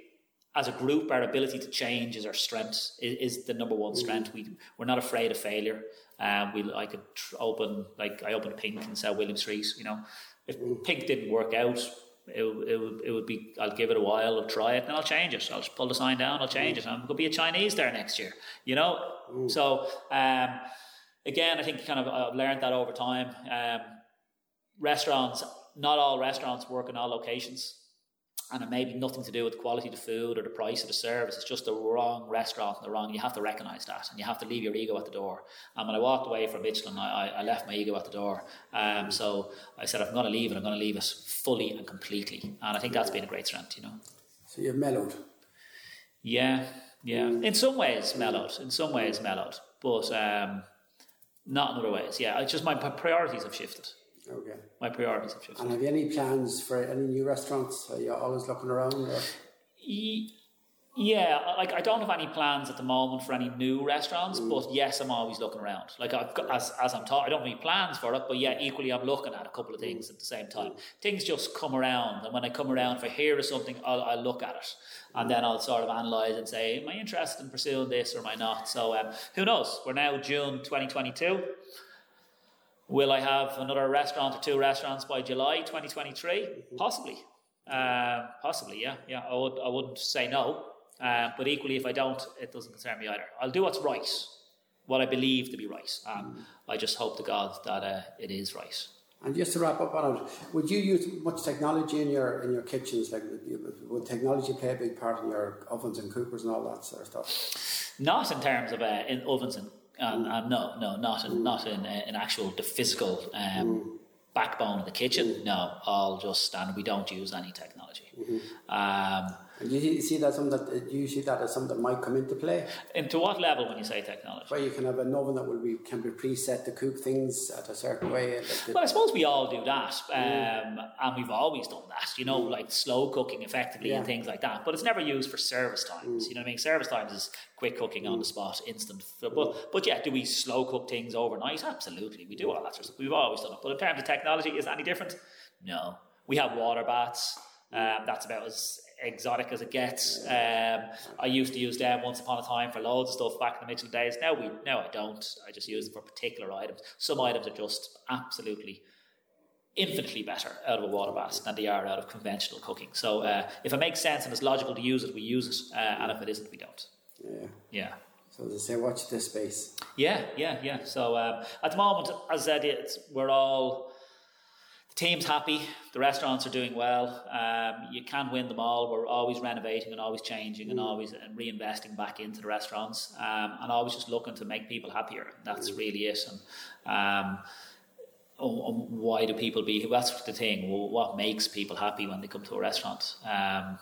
Speaker 1: as a group, our ability to change is our strength. Is, is the number one strength. We we're not afraid of failure. Um, we I could open like I opened Pink in South William Street. You know, if Pink didn't work out, it, it would it would be I'll give it a while, I'll try it, and I'll change it. I'll just pull the sign down, I'll change it. I'm going to be a Chinese there next year. You know, so um, again, I think kind of I've learned that over time. Um, restaurants, not all restaurants work in all locations. And it may be nothing to do with the quality of the food or the price of the service. It's just the wrong restaurant and the wrong. You have to recognise that, and you have to leave your ego at the door. And when I walked away from Michelin, I, I, left my ego at the door. Um, so I said, I'm going to leave it, I'm going to leave it fully and completely. And I think that's been a great strength, you know.
Speaker 3: So you've mellowed.
Speaker 1: Yeah, yeah. In some ways, mellowed. In some ways, mellowed. But um, not in other ways. Yeah, it's just my priorities have shifted.
Speaker 3: Okay.
Speaker 1: My priorities have shifted.
Speaker 3: And have you any plans for any new restaurants? Are you always looking around? Or?
Speaker 1: Yeah, like I don't have any plans at the moment for any new restaurants,
Speaker 3: Mm.
Speaker 1: but yes, I'm always looking around. Like I've got, as as I'm taught, I don't have any plans for it, but yeah, equally I'm looking at a couple of things at the same time. Things just come around, and when I come around, if I hear something, I'll, I'll look at it, and then I'll sort of analyze and say, am I interested in pursuing this or am I not? So um, who knows? We're now June 2022. Will I have another restaurant or two restaurants by July 2023? Possibly. Uh, possibly, yeah, yeah. I would, I wouldn't say no. Uh, but equally, if I don't, it doesn't concern me either. I'll do what's right, what I believe to be right. And I just hope to God that uh, it is right.
Speaker 3: And just to wrap up on it, would you use much technology in your in your kitchens? Like, would, would technology play a big part in your ovens and cookers and all that sort of stuff?
Speaker 1: Not in terms of uh, in ovens and, and, and no, no, not in not in, uh, in actual the physical um, backbone of the kitchen. No, all just and we don't use any technology. Um,
Speaker 3: And do you see that something that do you see that as something that might come into play?
Speaker 1: into what level when you say technology?
Speaker 3: Where you can have an oven that will be can be preset to cook things at a certain way. Like
Speaker 1: Well, I suppose we all do that, um, and we've always done that. You know, like slow cooking effectively and things like that. But it's never used for service times. You know what I mean? Service times is quick cooking on the spot, instant. But but yeah, do we slow cook things overnight? Absolutely, we do all that sort of stuff. We've always done it. But in terms of technology, is it any different? No. We have water baths. Um, that's about as exotic as it gets. Um, I used to use them once upon a time for loads of stuff back in the Michelin days. Now we now I don't. I just use them for particular items. Some items are just absolutely infinitely better out of a water bath than they are out of conventional cooking. So uh, if it makes sense and it's logical to use it, we use it, uh, and if it isn't, we don't.
Speaker 3: yeah.
Speaker 1: Yeah.
Speaker 3: So as I say, watch this space.
Speaker 1: Yeah, yeah, yeah. So um, at the moment, as I said, it's, we're all team's happy. The restaurants are doing well. Um, you can't win them all. We're always renovating and always changing and always and reinvesting back into the restaurants um, and always just looking to make people happier. That's really it. And um, oh, um, why do people be? That's the thing. What makes people happy when they come to a restaurant? Um,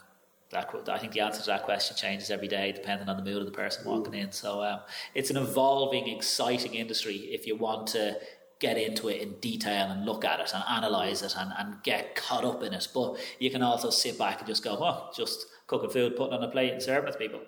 Speaker 1: that I think the answer to that question changes every day depending on the mood of the person walking in. So um, it's an evolving, exciting industry if you want to get into it in detail and look at it and analyze it and, and get caught up in it. But you can also sit back and just go, well, just cooking food, putting on a plate and serving it to people.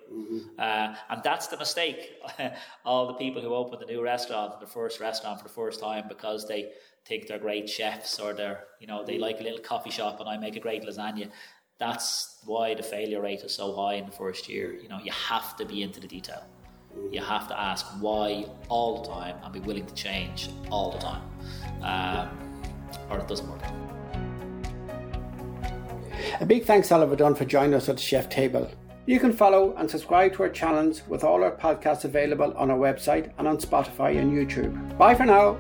Speaker 1: Uh, and that's the mistake. (laughs) All the people who open the new restaurant, the first restaurant for the first time because they think they're great chefs or they're, you know, they like a little coffee shop and I make a great lasagna. That's why the failure rate is so high in the first year. You know, you have to be into the detail. You have to ask why all the time and be willing to change all the time, um, or it doesn't work.
Speaker 3: A big thanks, Oliver Dunne, for joining us at the chef table. You can follow and subscribe to our channels with all our podcasts available on our website and on Spotify and YouTube. Bye for now.